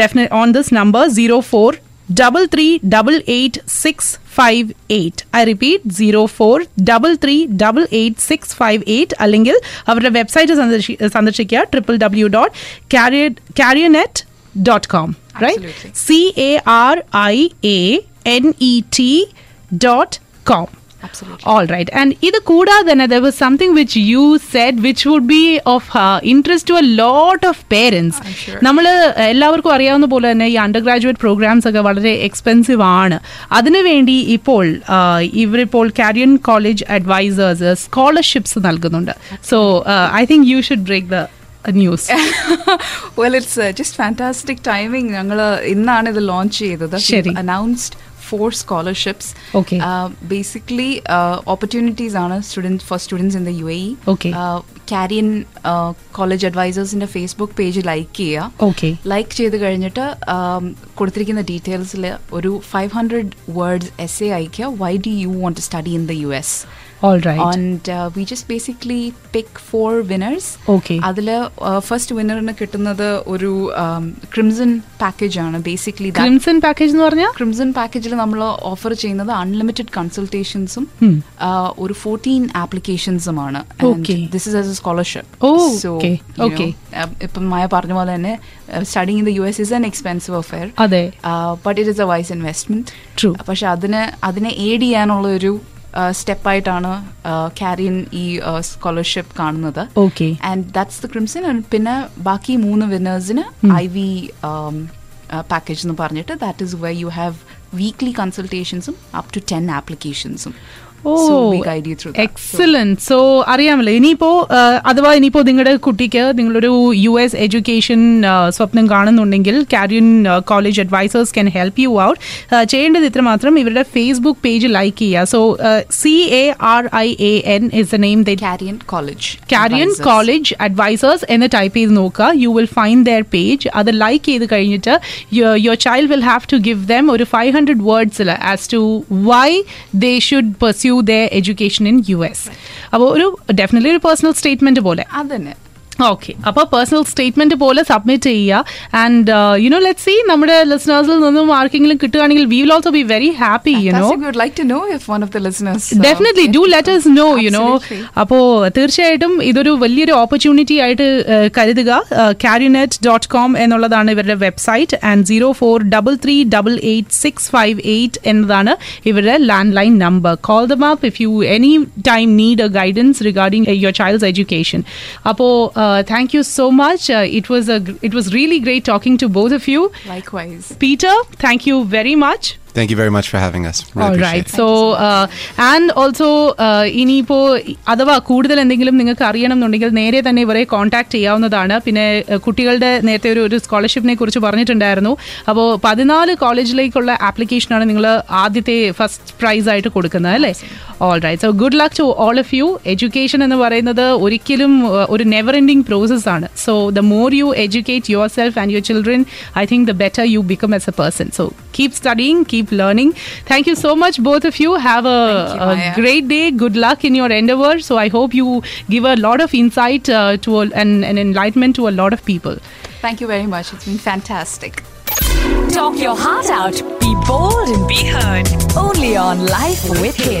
definite on this number zero four double three double eight six five eight I repeat zero four double three double eight six five eight അല്ലെങ്കിൽ അവരുടെ website സന്ദർശി സന്ദർശിക്കുക triple W dot carrier carrier net dot com right Absolutely. C A R I A N E T dot com Absolutely. All right. And ഇത് കൂടാതെ തന്നെ there was something which you said which would be of uh, interest to a lot of parents. നമ്മൾ എല്ലാവർക്കും അറിയാവുന്ന പോലെ തന്നെ ഈ under graduate programmes ഒക്കെ വളരെ എക്സ്പെൻസീവ് ആണ്. അതിനുവേണ്ടി ഇപ്പോൾ ആ, ഇവരിപ്പോൾ കാരിയൻ കോളേജ് അഡ്വൈസേഴ്സ് സ്കോളർഷിപ്സ് നൽകുന്നുണ്ട്. So I think you should break the news well it's just fantastic timing ഞങ്ങൾ ഇന്നാണ് ഇത് ലോഞ്ച് ചെയ്തത്. Announced four scholarships Okay. Basically opportunities ആണ് students for students in the U A Okay. Carian college അഡ്വൈസേഴ്സിന്റെ Facebook page like ചെയ്യുക. Like ചെയ്ത് കഴിഞ്ഞിട്ട് um, കൊടുത്തിരിക്കുന്ന ഡീറ്റെയിൽസിൽ ഒരു five hundred words essay അയക്കുക why do you want study in the U S All right. and uh, we just basically pick four winners Okay. അതിൽ first വിന്നറിന് കിട്ടുന്നത് ഒരു ക്രിംസൺ പാക്കേജ് ആണ് ബേസിക്കലി ക്രിംസൺ പാക്കേജ് എന്ന് പറഞ്ഞാൽ crimson പാക്കേജിൽ നമ്മൾ ഓഫർ ചെയ്യുന്നത് അൺലിമിറ്റഡ് കൺസൾട്ടേഷൻസും Hmm. ഒരു ഫോർട്ടീൻ ആപ്ലിക്കേഷൻസും ആണ് this is as a scholarship Oh, okay, okay. ഇപ്പം മായ പറഞ്ഞ പോലെ തന്നെ studying in the U S is an expensive affair അതെ but it is a wise investment True. പക്ഷെ അതിന് അതിനെ എയ്ഡ് ചെയ്യാനുള്ള ഒരു സ്റ്റെപ്പായിട്ടാണ് കാരിയൻ ഈ സ്കോളർഷിപ്പ് കാണുന്നത്. Okay. And that's the crimson പിന്നെ ബാക്കി മൂന്ന് വിന്നേഴ്സിന് ഐ വി പാക്കേജ് എന്ന് പറഞ്ഞിട്ട് that is why you have weekly കൺസൾട്ടേഷൻസും up to ten ആപ്ലിക്കേഷൻസും എക്സലന്റ് സോ അറിയാമല്ലോ. ഇനിയിപ്പോ ആ, അഥവാ ഇനിയിപ്പോ നിങ്ങളുടെ കുട്ടിക്ക് നിങ്ങളൊരു യു എസ് എഡ്യൂക്കേഷൻ സ്വപ്നം കാണുന്നുണ്ടെങ്കിൽ Carian college advisers can help you out ചെയ്യേണ്ടത് ഇത്ര മാത്രം ഇവരുടെ ഫേസ്ബുക്ക് പേജ് ലൈക്ക് ചെയ്യുക. So C A R I A N is the name the Carian college Carian college advisers എന്ന് ടൈപ്പ് ചെയ്ത് നോക്കുക. You will find their page അത് like ചെയ്ത് കഴിഞ്ഞിട്ട് your child will have to give them ഒരു five hundred വേർഡ്സിൽ as to why they should pursue the education in U S അപ്പോൾ ഒരു definitely ഒരു പേഴ്സണൽ സ്റ്റേറ്റ്മെന്റ് പോലെ. അതന്നെ. ഓക്കെ അപ്പോൾ പേഴ്സണൽ സ്റ്റേറ്റ്മെന്റ് പോലെ സബ്മിറ്റ് ചെയ്യുക. And you know let see നമ്മുടെ ലിസണേഴ്സിൽ നിന്നും ആർക്കെങ്കിലും കിട്ടുകയാണെങ്കിൽ we will also be very happy you know Fantastic. To know if one of listeners. uh, definitely do let us know you know അപ്പോ അപ്പോൾ തീർച്ചയായിട്ടും ഇതൊരു വലിയൊരു ഓപ്പർച്യൂണിറ്റി ആയിട്ട് കരുതുക. കാരിനെറ്റ് ഡോട്ട് കോം എന്നുള്ളതാണ് ഇവരുടെ website and zero four double three double eight six five eight എന്നതാണ് ഇവരുടെ land line number call them up if you any time need a guidance regarding your child's education അപ്പോൾ Uh, thank you so much. Uh, it was a it was really great talking to both of you. Likewise, Peter. Thank you very much. For you very much for having us right so and also uh, അഥവാ കൂടുതൽ എന്തെങ്കിലും നിങ്ങൾക്ക് അറിയണം എന്നുണ്ടെങ്കിൽ നേരെ തന്നെ ഇവരെ contact ചെയ്യാവുന്നതാണ്. പിന്നെ കുട്ടികളുടെ നേരത്തെ ഒരു ഒരു സ്കോളർഷിപ്പിനെ കുറിച്ച് പറഞ്ഞിട്ടുണ്ടായിരുന്നു. അപ്പോൾ പതിനാല് കോളേജിലേക്കുള്ള ആപ്ലിക്കേഷനാണ് നിങ്ങൾ ആദ്യത്തെ ഫസ്റ്റ് പ്രൈസ് ആയിട്ട് കൊടുക്കുന്നത് അല്ലേ? All right so good luck to all of you education എന്ന് പറയുന്നത് ഒരിക്കലും ഒരു നെവർ എൻഡിങ് പ്രോസസ് ആണ്. So the more you educate your self and your children I think the better you become as a person so keep studying studying, keep learning. Thank you so much, both of you. Have a, you, a great day. Good luck in your endeavor. So I hope you give a lot of insight uh, to a, and, and enlightenment to a lot of people. Thank you very much. It's been fantastic. Talk your heart out. Be bold and be heard. Only on Life with Hit.